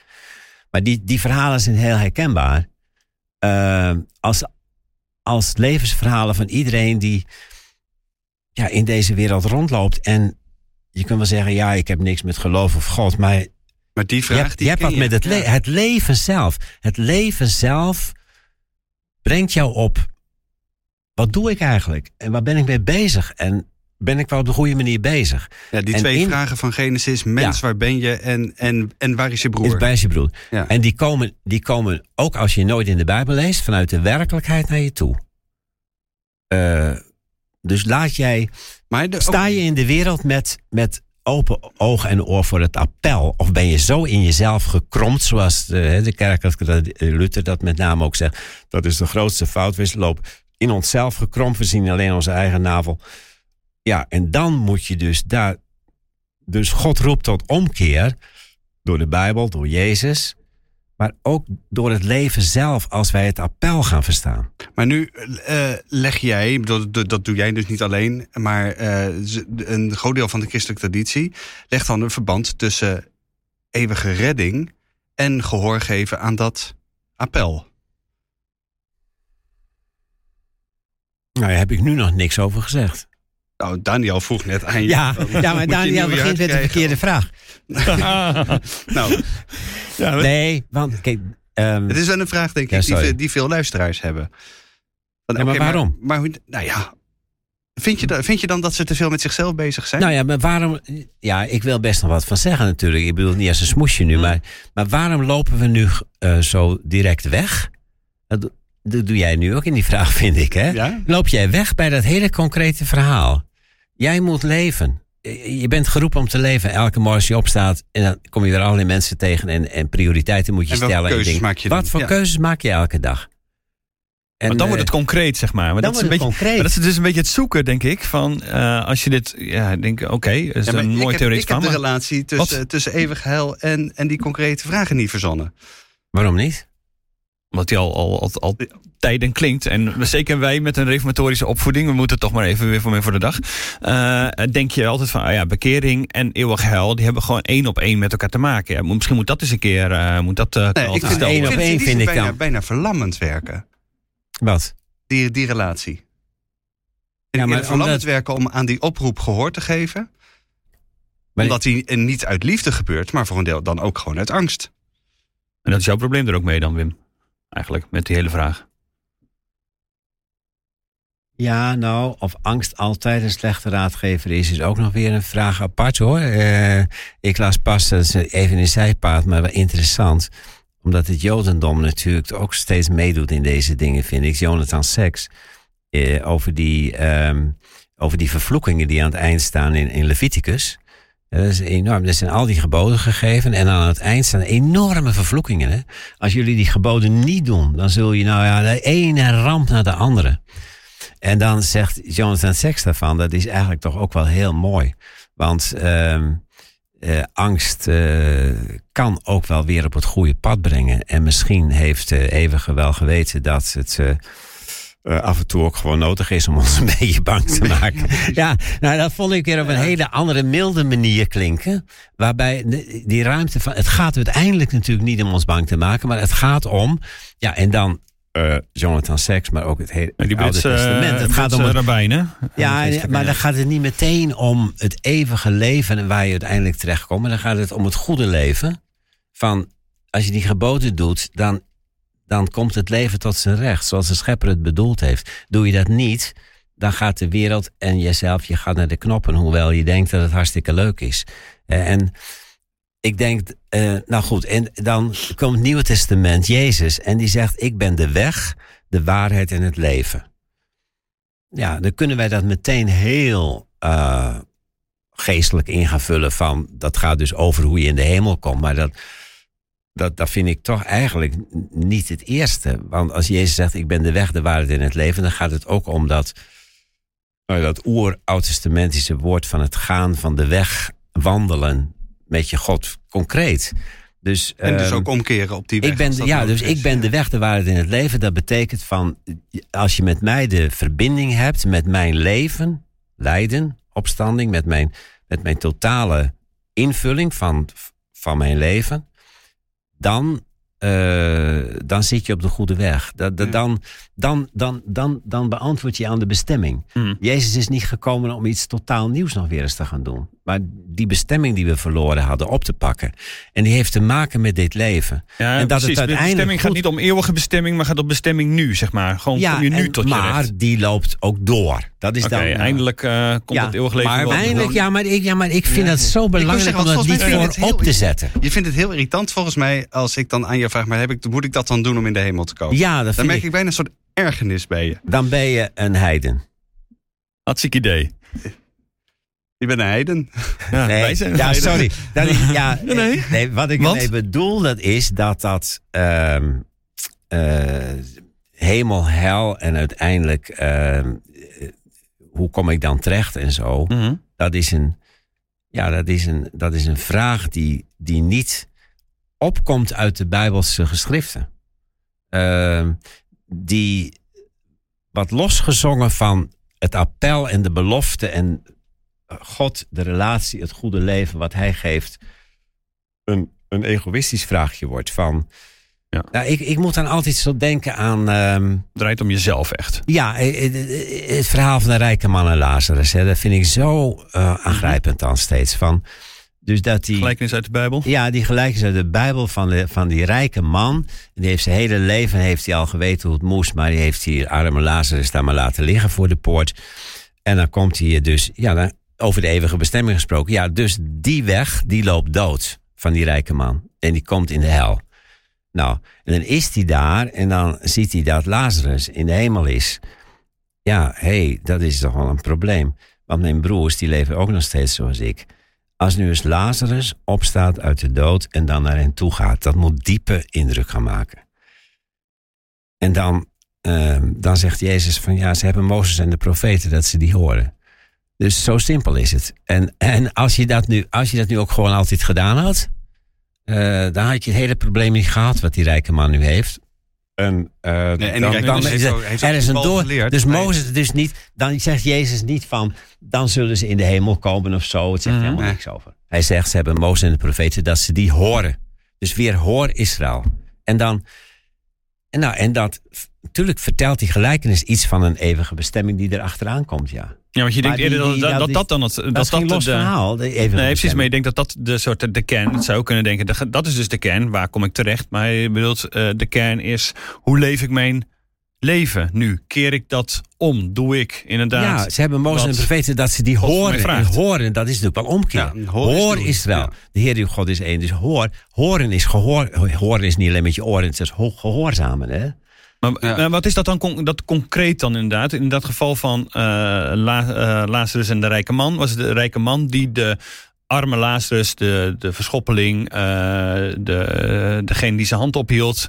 [SPEAKER 3] Maar die, die verhalen zijn heel herkenbaar. Uh, als, als levensverhalen van iedereen die ja, in deze wereld rondloopt. En je kunt wel zeggen, ja, ik heb niks met geloof of God, maar.
[SPEAKER 4] Maar die vraag
[SPEAKER 3] je hebt,
[SPEAKER 4] die
[SPEAKER 3] je hebt wat met het, le het leven zelf. Het leven zelf brengt jou op. Wat doe ik eigenlijk? En waar ben ik mee bezig? En ben ik wel op de goede manier bezig?
[SPEAKER 4] Ja, die twee vragen van Genesis. Mens, waar ben je? En, en, en waar is je broer?
[SPEAKER 3] Is bij je broer. Ja. En die komen, die komen ook als je nooit in de Bijbel leest, vanuit de werkelijkheid naar je toe. Uh, dus laat jij. Maar sta je in de wereld met, met open oog en oor voor het appel? Of ben je zo in jezelf gekromd, zoals de, de kerk, Luther dat met name ook zegt. Dat is de grootste fout. In onszelf gekromd. We zien alleen onze eigen navel. Ja, en dan moet je dus daar. Dus God roept tot omkeer. Door de Bijbel, door Jezus maar ook door het leven zelf als wij het appel gaan verstaan.
[SPEAKER 4] Maar nu uh, leg jij, dat, dat, doe jij dus niet alleen, maar uh, een groot deel van de christelijke traditie legt dan een verband tussen eeuwige redding en gehoor geven aan dat appel.
[SPEAKER 3] Nou, daar heb ik nu nog niks over gezegd.
[SPEAKER 4] Nou, Daniel vroeg net aan je.
[SPEAKER 3] Ja, ja maar Daniel begint met de verkeerde vraag. nou. Ja, nee, want kijk...
[SPEAKER 4] Um, het is wel een vraag, denk ik, die, die, veel luisteraars hebben.
[SPEAKER 3] Van, ja, maar waarom?
[SPEAKER 4] Maar, maar, nou ja, Vind je, vind je dan dat ze te veel met zichzelf bezig zijn?
[SPEAKER 3] Nou ja, maar waarom. Ja, ik wil best nog wat van zeggen natuurlijk. Ik bedoel niet als een smoesje nu. Hm. Maar, maar waarom lopen we nu uh, zo direct weg? Dat, dat doe jij nu ook in die vraag, vind ik. Hè? Ja? Loop jij weg bij dat hele concrete verhaal? Jij moet leven. Je bent geroepen om te leven. Elke morgen als je opstaat en dan kom je weer allerlei mensen tegen en, en prioriteiten moet je
[SPEAKER 4] en
[SPEAKER 3] stellen.
[SPEAKER 4] Keuzes en maak je
[SPEAKER 3] wat voor keuzes maak je elke dag?
[SPEAKER 2] En, maar dan wordt het eh, concreet, zeg maar. maar
[SPEAKER 3] dat is een beetje, concreet.
[SPEAKER 2] dat is dus een beetje het zoeken, denk ik. Van uh, als je dit, ja, denk oké, okay, is een mooi theoretisch
[SPEAKER 4] Ik heb de relatie tussen, tussen eeuwig hel en, en die concrete vragen niet verzonnen.
[SPEAKER 3] Waarom niet?
[SPEAKER 2] Omdat die al, al, al, al tijden klinkt. En zeker wij met een reformatorische opvoeding, we moeten toch maar even weer voor, voor de dag. Uh, denk je altijd van, oh ja, bekering en eeuwig hel, die hebben gewoon één op één met elkaar te maken. Ja, misschien moet dat eens een keer, uh, moet dat uh,
[SPEAKER 4] nee, ik vind één op één vind ik bijna, dan. bijna verlammend werken.
[SPEAKER 3] Wat?
[SPEAKER 4] Die, die relatie. Ja, maar verlammend werken om aan die oproep gehoor te geven. Maar omdat die niet uit liefde gebeurt, maar voor een deel dan ook gewoon uit angst.
[SPEAKER 2] En dat is jouw probleem er ook mee dan, Wim? Eigenlijk, met die hele vraag.
[SPEAKER 3] Ja, nou, of angst altijd een slechte raadgever is, is ook nog weer een vraag apart hoor. Uh, ik las pas, even in zijpaad, maar wel interessant. Omdat het Jodendom natuurlijk ook steeds meedoet in deze dingen, vind ik. Jonathan Seks, uh, over, die, um, over die vervloekingen die aan het eind staan in Leviticus. Dat is enorm. Er zijn al die geboden gegeven en aan het eind staan enorme vervloekingen. Hè? Als jullie die geboden niet doen, dan zul je nou ja, de ene ramp naar de andere. En dan zegt Jonathan Sacks daarvan, dat is eigenlijk toch ook wel heel mooi. Want uh, uh, angst uh, kan ook wel weer op het goede pad brengen. En misschien heeft Eeuwige wel geweten dat het af en toe ook gewoon nodig is om ons een beetje bang te maken. ja, nou dat vond ik weer op een hele andere, milde manier klinken. Waarbij die ruimte van. Het gaat uiteindelijk natuurlijk niet om ons bang te maken, maar het gaat om. Ja, en dan uh, Jonathan Sacks, maar ook het hele
[SPEAKER 2] die Oude Testament. Het gaat om het, rabbijnen.
[SPEAKER 3] Ja, maar dan gaat het niet meteen om het eeuwige leven en waar je uiteindelijk terechtkomt. Maar dan gaat het om het goede leven. Van als je die geboden doet, dan, dan komt het leven tot zijn recht. Zoals de schepper het bedoeld heeft. Doe je dat niet, dan gaat de wereld en jezelf, je gaat naar de knoppen. Hoewel je denkt dat het hartstikke leuk is. Uh, en ik denk, uh, nou goed, en dan komt het Nieuwe Testament, Jezus, en die zegt: Ik ben de weg, de waarheid en het leven. Ja, dan kunnen wij dat meteen heel uh, geestelijk in gaan vullen van, dat gaat dus over hoe je in de hemel komt, maar dat, dat, dat vind ik toch eigenlijk niet het eerste. Want als Jezus zegt: Ik ben de weg, de waarheid en het leven, dan gaat het ook om dat, uh, dat oer-oud-testamentische woord van het gaan van de weg, wandelen, met je God concreet. Dus,
[SPEAKER 4] en dus ehm, ook omkeren op die weg.
[SPEAKER 3] Ik ben, ja, dus ik ben de weg, de waarheid in het leven. Dat betekent van, als je met mij de verbinding hebt met mijn leven, lijden, opstanding, met mijn, met mijn totale invulling van, van mijn leven, dan uh, dan zit je op de goede weg. Dat, dan, dan, dan, dan, dan beantwoord je aan de bestemming.
[SPEAKER 2] Mm.
[SPEAKER 3] Jezus is niet gekomen om iets totaal nieuws nog weer eens te gaan doen. Maar die bestemming die we verloren hadden op te pakken. En die heeft te maken met dit leven.
[SPEAKER 2] Ja,
[SPEAKER 3] en dat
[SPEAKER 2] precies.
[SPEAKER 3] het
[SPEAKER 2] de
[SPEAKER 3] uiteindelijk
[SPEAKER 2] bestemming gaat niet om eeuwige bestemming, maar gaat om bestemming nu, zeg maar. Gewoon kom je nu
[SPEAKER 3] en-
[SPEAKER 2] tot je
[SPEAKER 3] maar
[SPEAKER 2] recht.
[SPEAKER 3] die loopt ook door. Dat is dan.
[SPEAKER 2] eindelijk eh, komt
[SPEAKER 3] ja,
[SPEAKER 2] het eeuwig leven
[SPEAKER 3] maar eindelijk, ja, maar ik, ja, maar ik vind het zo belangrijk
[SPEAKER 4] zeggen,
[SPEAKER 3] om dat niet voor
[SPEAKER 4] het
[SPEAKER 3] op te zetten.
[SPEAKER 4] Je vindt het heel irritant volgens mij als ik dan aan je vraag, maar heb ik, moet ik dat dan doen om in de hemel te komen?
[SPEAKER 3] Ja, dat
[SPEAKER 4] dan merk
[SPEAKER 3] ik.
[SPEAKER 4] ik bijna een soort ergernis bij je.
[SPEAKER 3] Dan ben je een heiden.
[SPEAKER 2] Hartstikke idee.
[SPEAKER 4] Je bent een heiden.
[SPEAKER 2] Ja,
[SPEAKER 3] Nee,
[SPEAKER 2] wij zijn
[SPEAKER 3] ja,
[SPEAKER 2] gescheiden.
[SPEAKER 3] sorry. Dat is, ja,
[SPEAKER 2] Nee,
[SPEAKER 3] wat ik ermee bedoel, dat is dat dat eh, hemel, hel en uiteindelijk ehm, eh, hoe kom ik dan terecht en zo.
[SPEAKER 2] Mhm.
[SPEAKER 3] Dat is een, ja, dat is een, dat is een vraag die, die niet opkomt uit de Bijbelse geschriften. Ehm, die wat losgezongen van het appel en de belofte en God, de relatie, het goede leven wat hij geeft, een, een egoïstisch vraagje wordt van.
[SPEAKER 2] Ja.
[SPEAKER 3] Nou, ik, ik moet dan altijd zo denken aan. ehm,
[SPEAKER 2] draait om jezelf echt.
[SPEAKER 3] ja, eh, eh, het verhaal van de rijke man en Lazarus. Hè, dat vind ik zo eh, aangrijpend dan steeds. Van, dus dat die,
[SPEAKER 2] Gelijkenis uit de Bijbel.
[SPEAKER 3] ja, die gelijk is uit de Bijbel van, de, van die rijke man. Die heeft zijn hele leven heeft hij al geweten hoe het moest. Maar die heeft die arme Lazarus daar maar laten liggen voor de poort. En dan komt hij dus, ja, dan, over de eeuwige bestemming gesproken. Ja, dus die weg, die loopt dood van die rijke man. En die komt in de hel. Nou, en dan is hij daar en dan ziet hij dat Lazarus in de hemel is. Ja, hé, hey, dat is toch wel een probleem. Want mijn broers, die leven ook nog steeds zoals ik. Als nu eens Lazarus opstaat uit de dood en dan naar hen toe gaat, dat moet diepe indruk gaan maken. En dan, eh, dan zegt Jezus van ja, ze hebben Mozes en de profeten dat ze die horen. Dus zo simpel is het. En, en als, je dat nu, als je dat nu ook gewoon altijd gedaan had, eh, dan had je het hele probleem niet gehad wat die rijke man nu heeft. En, eh,
[SPEAKER 4] en die
[SPEAKER 3] dan, is
[SPEAKER 4] heeft
[SPEAKER 3] er,
[SPEAKER 4] ook- heeft
[SPEAKER 3] er
[SPEAKER 4] ook
[SPEAKER 3] is een door.
[SPEAKER 4] geleerd.
[SPEAKER 3] Dus
[SPEAKER 4] Nee.
[SPEAKER 3] Mozes, dus niet, dan zegt Jezus niet van, dan zullen ze in de hemel komen of zo. Het zegt
[SPEAKER 2] Mhm.
[SPEAKER 3] helemaal
[SPEAKER 4] Nee.
[SPEAKER 3] niks over. Hij zegt, ze hebben Mozes en de profeten dat ze die horen. Dus weer hoor Israël. En dan, en nou, en dat, natuurlijk vertelt die gelijkenis iets van een eeuwige bestemming die er achteraan komt, ja.
[SPEAKER 2] Ja, want je denkt eerder dat, dat, dat,
[SPEAKER 3] dat
[SPEAKER 2] dan het...
[SPEAKER 3] Dat,
[SPEAKER 2] Dat,
[SPEAKER 3] is
[SPEAKER 2] dat
[SPEAKER 3] los
[SPEAKER 2] de,
[SPEAKER 3] verhaal, de eeuwige
[SPEAKER 2] Nee, precies. Maar je denkt dat dat de soort de kern. Het zou kunnen denken, dat- dat is dus de kern. Waar kom ik terecht? Maar je bedoelt, eh, de kern is, hoe leef ik mijn leven nu? Keer ik dat om? Doe ik inderdaad?
[SPEAKER 3] Ja, ze hebben Mozes en de profeten dat ze die horen. Horen, dat is natuurlijk wel omkeer.
[SPEAKER 4] Ja, is
[SPEAKER 3] hoor
[SPEAKER 4] doen.
[SPEAKER 3] Israël.
[SPEAKER 4] Ja.
[SPEAKER 3] De Heer uw God is één. Dus hoor. Horen is gehoor. Horen is niet alleen met je oren. Het is ho- gehoorzamen. Hè?
[SPEAKER 2] Maar,
[SPEAKER 4] Ja.
[SPEAKER 2] maar wat is dat dan con- dat concreet dan inderdaad? In dat geval van La, eh, Lazarus en de rijke man... was het de rijke man die de arme Lazarus, de, de verschoppeling... eh, de, degene die zijn hand ophield...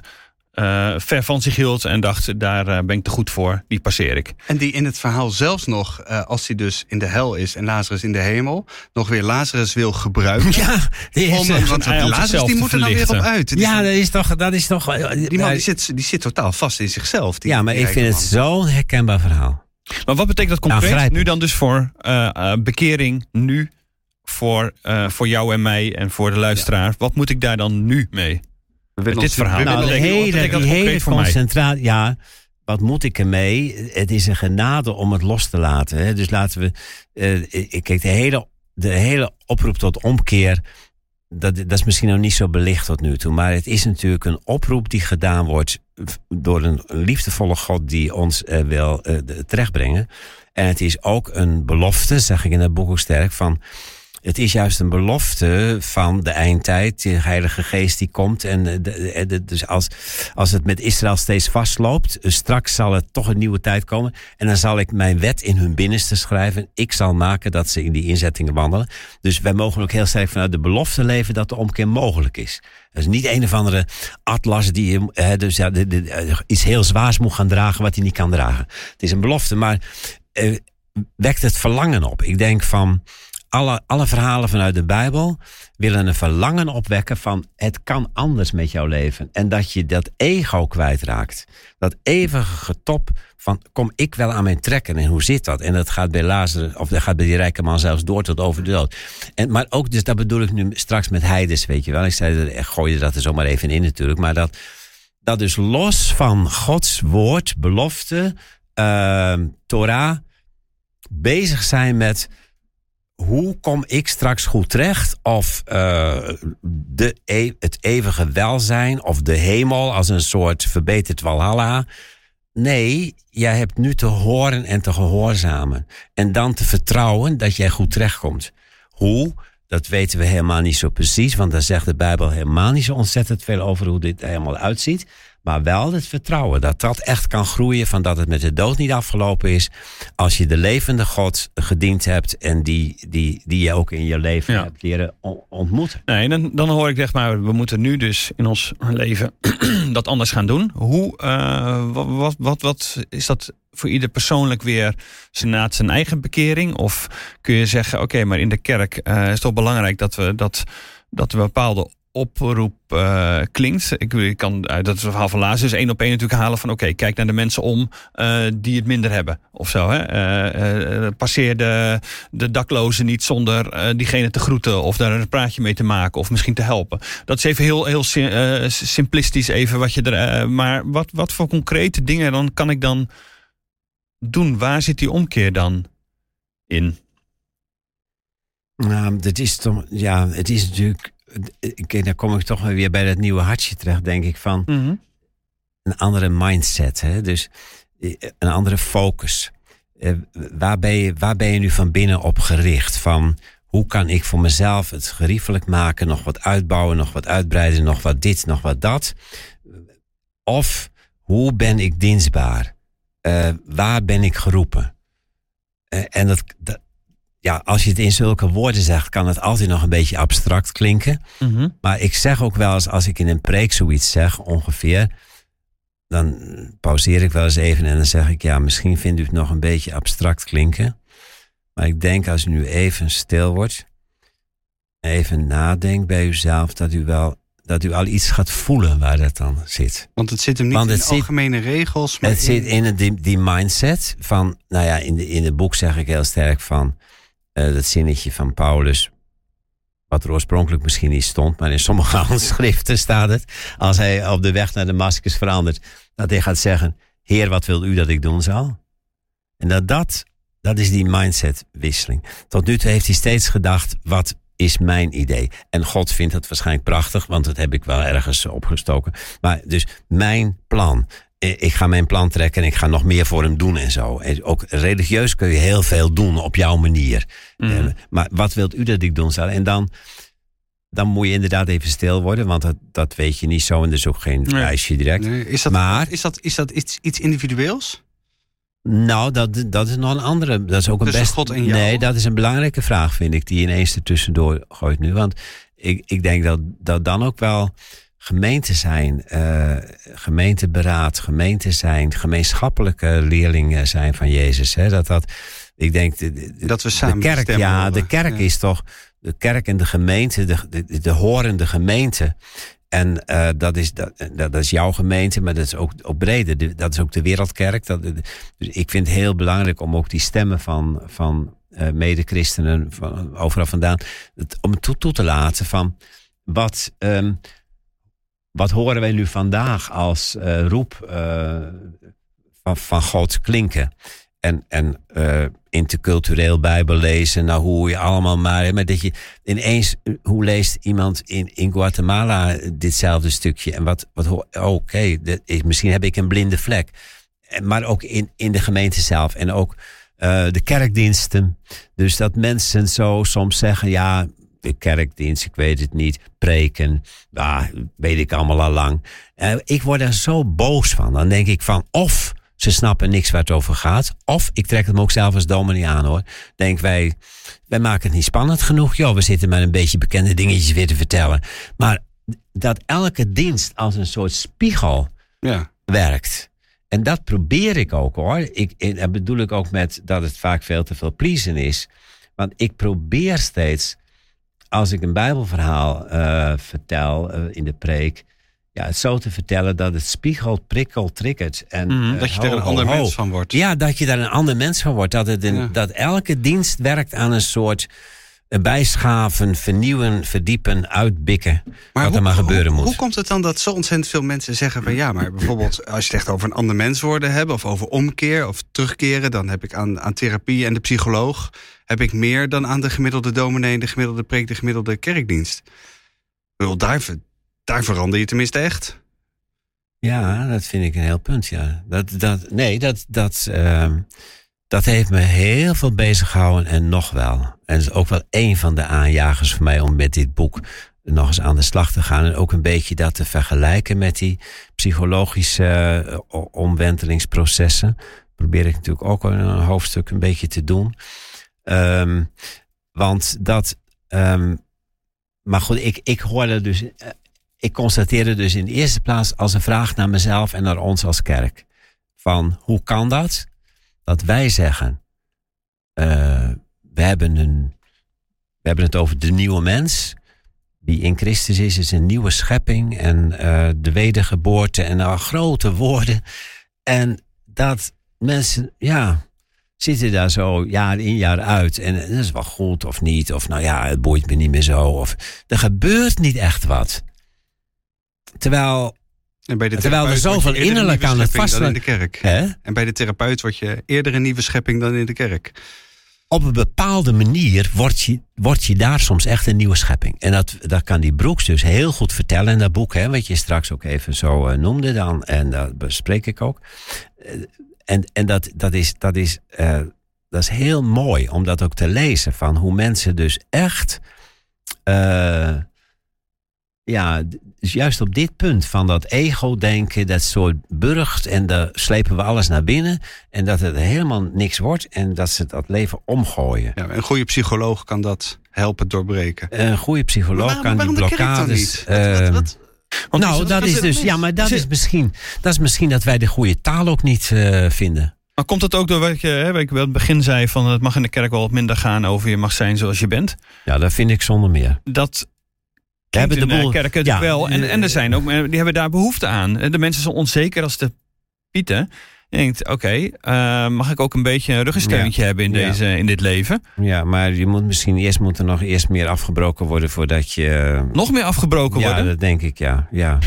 [SPEAKER 2] eh, ver van zich hield en dacht, daar eh, ben ik te goed voor, die passeer ik.
[SPEAKER 4] En die in het verhaal zelfs nog, eh, als hij dus in de hel is en Lazarus in de hemel, nog weer Lazarus wil gebruiken.
[SPEAKER 3] Ja, die is,
[SPEAKER 4] Om,
[SPEAKER 3] eh,
[SPEAKER 4] want Lazarus die moet er dan weer op uit. Is
[SPEAKER 3] ja dat is toch. Dat is toch
[SPEAKER 4] die man die zit, die zit totaal vast in zichzelf. Die,
[SPEAKER 3] ja, maar ik vind het zo'n herkenbaar verhaal.
[SPEAKER 2] Maar wat betekent dat concreet nu dan dus voor eh, eh, bekering nu... Voor, eh, voor jou en mij en voor de luisteraar. Wat moet ik daar dan nu mee? Dit
[SPEAKER 4] ons-
[SPEAKER 2] verhaal. Nou,
[SPEAKER 3] de hele, die
[SPEAKER 2] dat
[SPEAKER 3] hele concentratie. Ja, wat moet ik ermee? Het is een genade om het los te laten. Hè? Dus laten we. eh, kijk, de hele, de hele oproep tot omkeer. Dat, dat is misschien nog niet zo belicht tot nu toe. Maar het is natuurlijk een oproep die gedaan wordt. door een liefdevolle God die ons eh, wil eh, de- terechtbrengen. En het is ook een belofte, zeg ik in het boek ook sterk. van het is juist een belofte van de eindtijd. De Heilige Geest die komt. En dus als, als het met Israël steeds vastloopt. eh, Straks zal het toch een nieuwe tijd komen. En dan zal ik mijn wet in hun binnenste schrijven. Ik zal maken dat ze in die inzettingen wandelen. Dus wij mogen ook heel sterk vanuit de belofte leven dat de omkeer mogelijk is. Dat is niet een of andere atlas die je, dus ja, eh, iets heel zwaars moet gaan dragen wat hij niet kan dragen. Het is een belofte, maar eh, wekt het verlangen op. Ik denk van, alle, alle verhalen vanuit de Bijbel willen een verlangen opwekken van het kan anders met jouw leven. En dat je dat ego kwijtraakt. Dat eeuwige getop van kom ik wel aan mijn trekken en hoe zit dat? En dat gaat bij Lazarus, of dat gaat bij die rijke man zelfs door tot over de dood. En, maar ook, dus dat bedoel ik nu straks met heides, weet je wel. Ik zei, ik gooide dat er zomaar even in natuurlijk. Maar dat, dat dus los van Gods woord, belofte, uh, Torah, bezig zijn met hoe kom ik straks goed terecht? Of uh, de, e het eeuwige welzijn of de hemel als een soort verbeterd walhalla. Nee, jij hebt nu te horen en te gehoorzamen. En dan te vertrouwen dat jij goed terechtkomt. Hoe? Dat weten we helemaal niet zo precies, want daar zegt de Bijbel helemaal niet zo ontzettend veel over hoe dit helemaal uitziet. Maar wel het vertrouwen dat dat echt kan groeien van dat het met de dood niet afgelopen is. Als je de levende God gediend hebt en die, die, die je ook in je leven hebt leren ontmoeten.
[SPEAKER 2] Nee, dan, dan hoor ik zeg maar, we moeten nu dus in ons leven dat anders gaan doen. Hoe, uh, wat, wat, wat is dat voor ieder persoonlijk weer na zijn eigen bekering? Of kun je zeggen, oké, maar in de kerk uh, is het toch belangrijk dat we dat, dat we bepaalde oproep uh, klinkt. Ik, ik kan uit dat verhaal van Lazarus één op één natuurlijk halen van oké, kijk naar de mensen om uh, die het minder hebben of zo. Passeer de, de daklozen niet zonder diegene te groeten of daar een praatje mee te maken of misschien te helpen. Dat is even heel, heel simplistisch even wat je er. maar wat, wat voor concrete dingen dan kan ik dan doen? Waar zit die omkeer dan in?
[SPEAKER 3] Nou, dat is toch, ja, het is natuurlijk Kijk, dan kom ik toch weer bij dat nieuwe hartje terecht, denk ik, van mhm. een andere mindset. Hè? Dus eh, een andere focus. Uh, waar, ben je, waar ben je nu van binnen op gericht? Van hoe kan ik voor mezelf het geriefelijk maken, nog wat uitbouwen, nog wat uitbreiden, nog wat dit, nog wat dat? Of hoe ben ik dienstbaar? Uh, waar ben ik geroepen? en dat, dat, ja, als je het in zulke woorden zegt, kan het altijd nog een beetje abstract klinken. Mhm. Maar ik zeg ook wel eens, als ik in een preek zoiets zeg, ongeveer, dan pauzeer ik wel eens even en dan zeg ik, ja, misschien vindt u het nog een beetje abstract klinken. Maar ik denk als u nu even stil wordt, even nadenkt bij uzelf, dat u wel dat u al iets gaat voelen waar dat dan zit.
[SPEAKER 4] Want het zit hem niet in de algemene regels.
[SPEAKER 3] Maar het zit in die, die mindset van, nou ja, in, de, in het boek zeg ik heel sterk van, uh, dat zinnetje van Paulus, wat er oorspronkelijk misschien niet stond, maar in sommige handschriften staat het, als hij op de weg naar Damascus verandert, dat hij gaat zeggen, Heer, wat wil u dat ik doen zal? En dat, dat, dat is die mindsetwisseling. Tot nu toe heeft hij steeds gedacht, wat is mijn idee? En God vindt het waarschijnlijk prachtig, want dat heb ik wel ergens opgestoken. Maar dus mijn plan. Eh, ik ga mijn plan trekken en ik ga nog meer voor hem doen en zo. En ook religieus kun je heel veel doen op jouw manier. Mhm. Eh, maar wat wilt u dat ik doen zal? En dan, dan moet je inderdaad even stil worden, want dat, dat weet je niet zo en er is ook geen nee. lijstje direct. Nee.
[SPEAKER 4] Is dat, maar, is dat, is dat iets, iets individueels?
[SPEAKER 3] Nou, dat, dat is nog een andere. Dat is ook een best.
[SPEAKER 4] God en jou?
[SPEAKER 3] Nee, dat is een belangrijke vraag, vind ik, die ineens ertussendoor gooit nu. Want ik, ik denk dat dat dan ook wel gemeente zijn, uh, gemeenteberaad, gemeente zijn, gemeenschappelijke leerlingen zijn van Jezus. Hè? Dat dat, ik denk, de,
[SPEAKER 4] dat we samen
[SPEAKER 3] de kerk, ja, de kerk is toch, de kerk en de gemeente, de, de, de horende gemeente. En uh, dat, is, dat, dat is jouw gemeente, maar dat is ook, ook breder. Dat is ook de wereldkerk. Dat, dus ik vind het heel belangrijk om ook die stemmen van, van uh, mede-christenen van overal vandaan, het, om toe, toe te laten van wat. Um, wat horen wij nu vandaag als uh, roep uh, van, van God klinken? En, en uh, intercultureel Bijbel lezen, nou hoe je allemaal maar. Maar dat je ineens, hoe leest iemand in, in Guatemala ditzelfde stukje? En wat, wat oké, okay, misschien heb ik een blinde vlek. Maar ook in, in de gemeente zelf en ook de kerkdiensten. Dus dat mensen zo soms zeggen, ja, de kerkdienst, ik weet het niet, preken, ah, weet ik allemaal al lang. Uh, ik word er zo boos van. Dan denk ik van, of ze snappen niks waar het over gaat, of ik trek hem ook zelf als dominee aan hoor. Denk wij, wij maken het niet spannend genoeg. Joh, we zitten met een beetje bekende dingetjes weer te vertellen. Maar dat elke dienst als een soort spiegel ja. werkt. En dat probeer ik ook hoor. Ik, en bedoel ik ook met dat het vaak veel te veel pleasen is. Want ik probeer steeds, als ik een Bijbelverhaal uh, vertel uh, in de preek, ja, het zo te vertellen dat het spiegelt, prikkelt, triggert. En,
[SPEAKER 4] mm, dat je er een ander mens van wordt.
[SPEAKER 3] Ja, dat je daar een ander mens van wordt. Dat, het een, ja. dat elke dienst werkt aan een soort bijschaven, vernieuwen, verdiepen, uitbikken. Maar wat er maar gebeuren
[SPEAKER 4] hoe,
[SPEAKER 3] moet.
[SPEAKER 4] Hoe komt het dan dat zo ontzettend veel mensen zeggen van ja, maar bijvoorbeeld als je het echt over een ander mens worden hebben, of over omkeer of terugkeren, dan heb ik aan, aan therapie en de psycholoog heb ik meer dan aan de gemiddelde dominee, de gemiddelde preek, de gemiddelde kerkdienst. Wel, daar, daar verander je tenminste echt.
[SPEAKER 3] Ja, dat vind ik een heel punt, ja. Dat, dat, nee, dat, dat, uh, dat heeft me heel veel bezig gehouden en nog wel. En is ook wel een van de aanjagers voor mij om met dit boek nog eens aan de slag te gaan. En ook een beetje dat te vergelijken met die psychologische uh, omwentelingsprocessen. Probeer ik natuurlijk ook in een hoofdstuk een beetje te doen. Um, want dat. Um, maar goed, ik, ik hoorde dus. Uh, ik constateerde dus in de eerste plaats als een vraag naar mezelf en naar ons als kerk. Van hoe kan dat? Dat wij zeggen. Uh, we, hebben een, we hebben het over de nieuwe mens. Wie in Christus is, is een nieuwe schepping. En uh, de wedergeboorte en uh, grote woorden. En dat mensen, ja, zitten daar zo jaar in jaar uit. En dat is wel goed of niet. Of nou ja, het boeit me niet meer zo. Of er gebeurt niet echt wat. Terwijl.
[SPEAKER 4] En bij de
[SPEAKER 3] terwijl er zoveel innerlijk aan het vast
[SPEAKER 4] in de kerk. En bij de therapeut word je eerder een nieuwe schepping dan in de kerk.
[SPEAKER 3] Op een bepaalde manier word je, word je daar soms echt een nieuwe schepping. En dat, dat kan die Broeks dus heel goed vertellen in dat boek, hè, wat je straks ook even zo uh, noemde dan. En dat bespreek ik ook. Uh, en, en dat, dat, is, dat, is, uh, dat is heel mooi om dat ook te lezen. Van hoe mensen dus echt. Ja, dus juist op dit punt van dat ego-denken, dat soort burgt en dan slepen we alles naar binnen. En dat het helemaal niks wordt en dat ze dat leven omgooien.
[SPEAKER 4] Ja, een goede psycholoog kan dat helpen doorbreken.
[SPEAKER 3] Een goede psycholoog kan die blokkades.
[SPEAKER 4] Uh, wat, wat,
[SPEAKER 3] wat, nou, dat is dus, ja, maar dat is, misschien, dat is misschien dat wij de goede taal ook niet uh, vinden.
[SPEAKER 2] Maar komt het ook door wat je hè, wat ik het begin zei: van het mag in de kerk wel wat minder gaan over je mag zijn zoals je bent?
[SPEAKER 3] Ja, dat vind ik zonder meer.
[SPEAKER 2] Dat hebben de boel, kerken ja, wel. En, en er zijn ook, die hebben daar behoefte aan. De mensen zijn onzeker als de pieten. Je denkt, oké, okay, uh, mag ik ook een beetje een ruggensteuntje ja. hebben in, deze, ja. in dit leven?
[SPEAKER 3] Ja, maar je moet misschien eerst moet er nog eerst meer afgebroken worden voordat je...
[SPEAKER 2] Nog meer afgebroken
[SPEAKER 3] ja,
[SPEAKER 2] worden?
[SPEAKER 3] Ja, dat denk ik, ja. ja.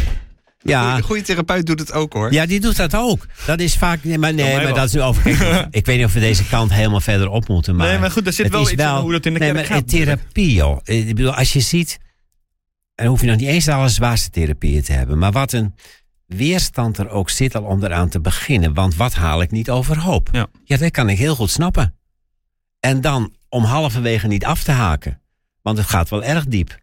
[SPEAKER 4] Ja. Een goede therapeut doet het ook hoor.
[SPEAKER 3] Ja, die doet dat ook. Dat is vaak. Nee, maar, nee, maar dat is over. Kijk, ik weet niet of we deze kant helemaal verder op moeten. Maar
[SPEAKER 2] nee, maar goed, er zit wel iets wel, in hoe dat in de
[SPEAKER 3] nee,
[SPEAKER 2] kerk
[SPEAKER 3] maar
[SPEAKER 2] gaat.
[SPEAKER 3] Therapie, joh. Ik bedoel, als je ziet. En hoef je nog niet eens de allerzwaarste therapieën te hebben. Maar wat een weerstand er ook zit al om eraan te beginnen. Want wat haal ik niet overhoop?
[SPEAKER 2] Ja.
[SPEAKER 3] ja, dat kan ik heel goed snappen. En dan om halverwege niet af te haken. Want het gaat wel erg diep.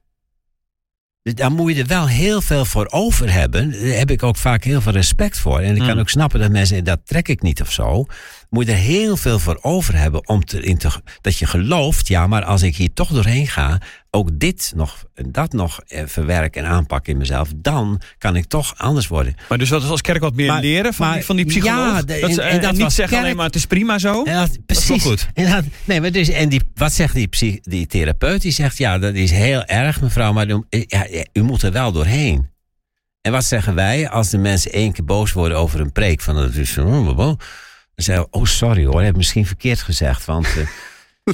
[SPEAKER 3] Dus daar moet je er wel heel veel voor over hebben. Daar heb ik ook vaak heel veel respect voor. En ik kan
[SPEAKER 2] Mm.
[SPEAKER 3] ook snappen dat mensen, dat trek ik niet of zo. Moet je er heel veel voor over hebben om te, in te, dat je gelooft, ja, maar als ik hier toch doorheen ga, ook dit nog en dat nog eh, verwerk en aanpak in mezelf, dan kan ik toch anders worden.
[SPEAKER 2] Maar dus wat is als kerk wat meer
[SPEAKER 3] Maar-
[SPEAKER 2] leren van,
[SPEAKER 3] maar-
[SPEAKER 2] die, van die psycholoog?
[SPEAKER 3] ja, de-
[SPEAKER 2] dat,
[SPEAKER 3] en- en
[SPEAKER 2] en,
[SPEAKER 3] dat
[SPEAKER 2] niet zeggen
[SPEAKER 3] kerk-
[SPEAKER 2] alleen maar het is prima zo?
[SPEAKER 3] En dat,
[SPEAKER 2] Dat is
[SPEAKER 3] precies.
[SPEAKER 2] wel goed.
[SPEAKER 3] En dat, nee, maar dus, en die, wat zegt die, psych, die therapeut? Die zegt, ja, dat is heel erg, mevrouw, maar u, ja, u moet er wel doorheen. En wat zeggen wij als de mensen één keer boos worden over een preek? Van, dat is. Dan zeggen we, oh, sorry hoor, ik heb misschien verkeerd gezegd. Want eh,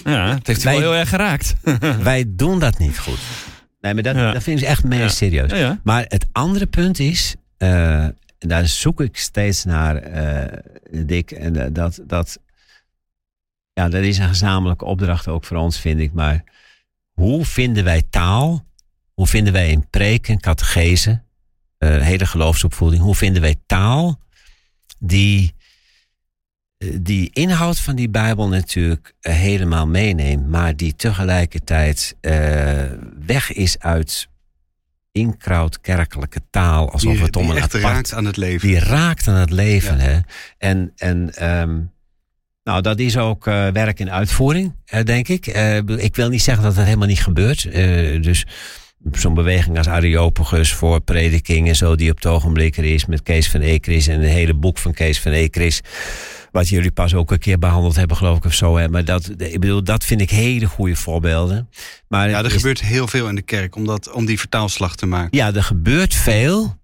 [SPEAKER 2] Ja, het heeft
[SPEAKER 3] Wij-
[SPEAKER 2] wel heel erg geraakt.
[SPEAKER 3] wij doen dat niet goed. Nee, maar dat,
[SPEAKER 2] Ja.
[SPEAKER 3] dat vinden ze echt meer
[SPEAKER 2] Ja.
[SPEAKER 3] serieus.
[SPEAKER 2] Ja, ja.
[SPEAKER 3] Maar het andere punt is, eh, en daar zoek ik steeds naar, eh, Dick, en eh, dat, dat, ja, dat is een gezamenlijke opdracht ook voor ons, vind ik. Maar hoe vinden wij taal? Hoe vinden wij in preken, catechese, eh, hele geloofsopvoeding, hoe vinden wij taal die die inhoud van die Bijbel natuurlijk eh, helemaal meeneemt, maar die tegelijkertijd eh, weg is uit inkraut kerkelijke taal, alsof
[SPEAKER 4] Die,
[SPEAKER 3] het om een apart
[SPEAKER 4] raakt aan het leven.
[SPEAKER 3] die raakt aan het leven. Hè? En, en ehm, nou, dat is ook eh, werk in uitvoering, denk ik. Ik wil niet zeggen dat dat helemaal niet gebeurt. Dus zo'n beweging als Areopagus voor prediking en zo, die op het ogenblik er is met Kees van Ekris en een hele boek van Kees van Ekris wat jullie pas ook een keer behandeld hebben, geloof ik, of zo. Hè. Maar dat, ik bedoel, dat vind ik hele goede voorbeelden. Maar
[SPEAKER 4] ja, er gebeurt heel veel in de kerk om, dat, om die vertaalslag te maken.
[SPEAKER 3] Ja, er gebeurt veel,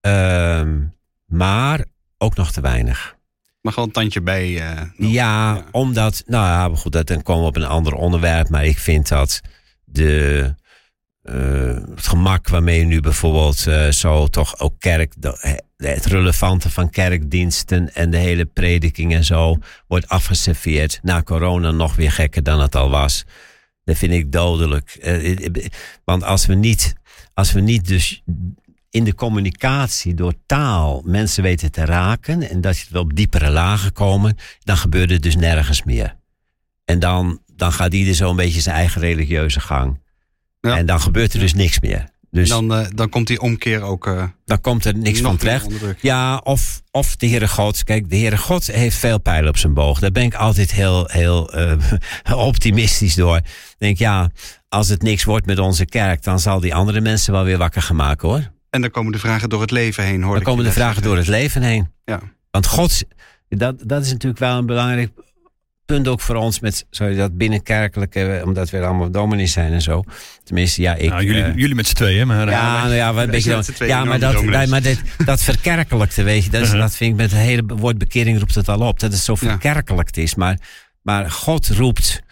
[SPEAKER 3] ehm, maar ook nog te weinig.
[SPEAKER 4] Mag wel een tandje bij.
[SPEAKER 3] Uh, ja, omdat, nou ja, goed, dat, dan komen we op een ander onderwerp. Maar ik vind dat de, uh, het gemak waarmee je nu bijvoorbeeld uh, zo toch ook kerk, het relevante van kerkdiensten en de hele prediking en zo wordt afgeserveerd. Na corona nog weer gekker dan het al was. Dat vind ik dodelijk. want als we niet, als we niet dus in de communicatie door taal mensen weten te raken en dat je op diepere lagen komen, dan gebeurt het dus nergens meer. En dan, dan gaat ieder zo een beetje zijn eigen religieuze gang. Ja. En dan gebeurt er dus niks meer. Dus
[SPEAKER 4] dan, uh, dan komt die omkeer ook. Uh,
[SPEAKER 3] dan komt er niks van terecht. Ja, of, of de Heere God. Kijk, de Heere God heeft veel pijlen op zijn boog. Daar ben ik altijd heel, heel uh, optimistisch door. Denk ja, als het niks wordt met onze kerk, dan zal die andere mensen wel weer wakker gaan maken hoor.
[SPEAKER 4] En dan komen de vragen door het leven heen, hoor.
[SPEAKER 3] Dan komen de vragen door het leven heen.
[SPEAKER 4] Ja.
[SPEAKER 3] Want God, dat, dat is natuurlijk wel een belangrijk punt ook voor ons met sorry, dat binnenkerkelijke, omdat we allemaal dominees zijn en zo. Tenminste, ja, ik.
[SPEAKER 2] Nou, jullie, uh, jullie met z'n tweeën, maar.
[SPEAKER 3] Ja, nou ja, een beetje. ja, maar dat, maar dit, dat verkerkelijkte, weet je, dat, is, uh -huh. dat vind ik met het hele woord bekering roept het al op. Dat het zo verkerkelijkt is. Maar, maar God roept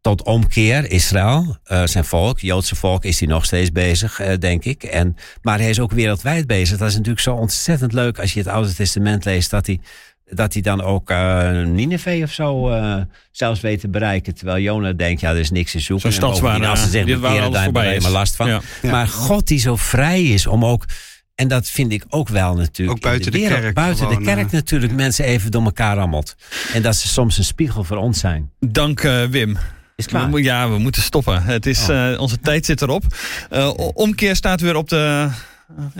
[SPEAKER 3] tot omkeer, Israël, uh, zijn volk, Joodse volk, is hij nog steeds bezig, uh, denk ik. En, maar hij is ook wereldwijd bezig. Dat is natuurlijk zo ontzettend leuk als je het Oude Testament leest, dat hij, dat hij dan ook uh, Nineveh of zo zelfs weet te bereiken. Terwijl Jona denkt, ja, er is niks te zoeken.
[SPEAKER 2] Zo'n stadswaarde.
[SPEAKER 3] Als ze zich bekeren, daar hebben we helemaal last van. Ja. Ja. Maar God die zo vrij is om ook... En dat vind ik ook wel natuurlijk.
[SPEAKER 4] Ook buiten de,
[SPEAKER 3] wereld,
[SPEAKER 4] kerk.
[SPEAKER 3] Buiten
[SPEAKER 4] gewoon,
[SPEAKER 3] de kerk natuurlijk mensen even door elkaar rammelt. En dat ze soms een spiegel voor ons zijn.
[SPEAKER 2] Dank Wim.
[SPEAKER 3] Is klaar?
[SPEAKER 2] We, ja, we moeten stoppen. Het is, oh. uh, onze tijd zit erop. Uh, omkeer staat weer op de,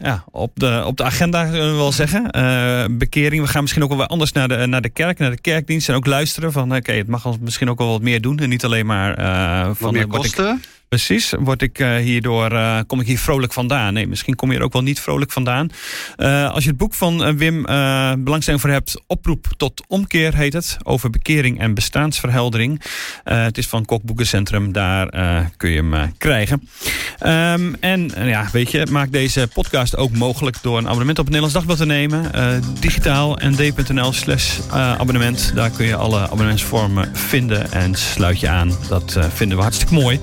[SPEAKER 2] ja, op de, op de agenda, kunnen we wel zeggen. bekering. We gaan misschien ook wel weer anders naar de, naar de kerk, naar de kerkdienst. En ook luisteren van, oké, okay, het mag ons misschien ook wel wat meer doen. En niet alleen maar
[SPEAKER 4] van... Wat meer kosten?
[SPEAKER 2] Precies. Word ik uh, hierdoor, uh, kom ik hier vrolijk vandaan? Nee, misschien kom je er ook wel niet vrolijk vandaan. Uh, als je het boek van Wim belangstelling voor hebt, Oproep tot Omkeer heet het. Over bekering en bestaansverheldering. het is van Kokboekencentrum, daar kun je hem krijgen. Um, en ja, weet je, maak deze podcast ook mogelijk door een abonnement op het Nederlands Dagblad te nemen. digitaal nd.nl slash abonnement. Daar kun je alle abonnementsvormen vinden en sluit je aan. Dat vinden we hartstikke mooi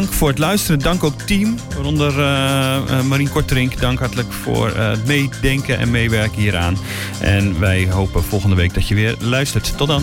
[SPEAKER 2] dank voor het luisteren. Dank ook team, waaronder uh, Marien Korterink. Dank hartelijk voor uh, het meedenken en meewerken hieraan. En wij hopen volgende week dat je weer luistert. Tot dan.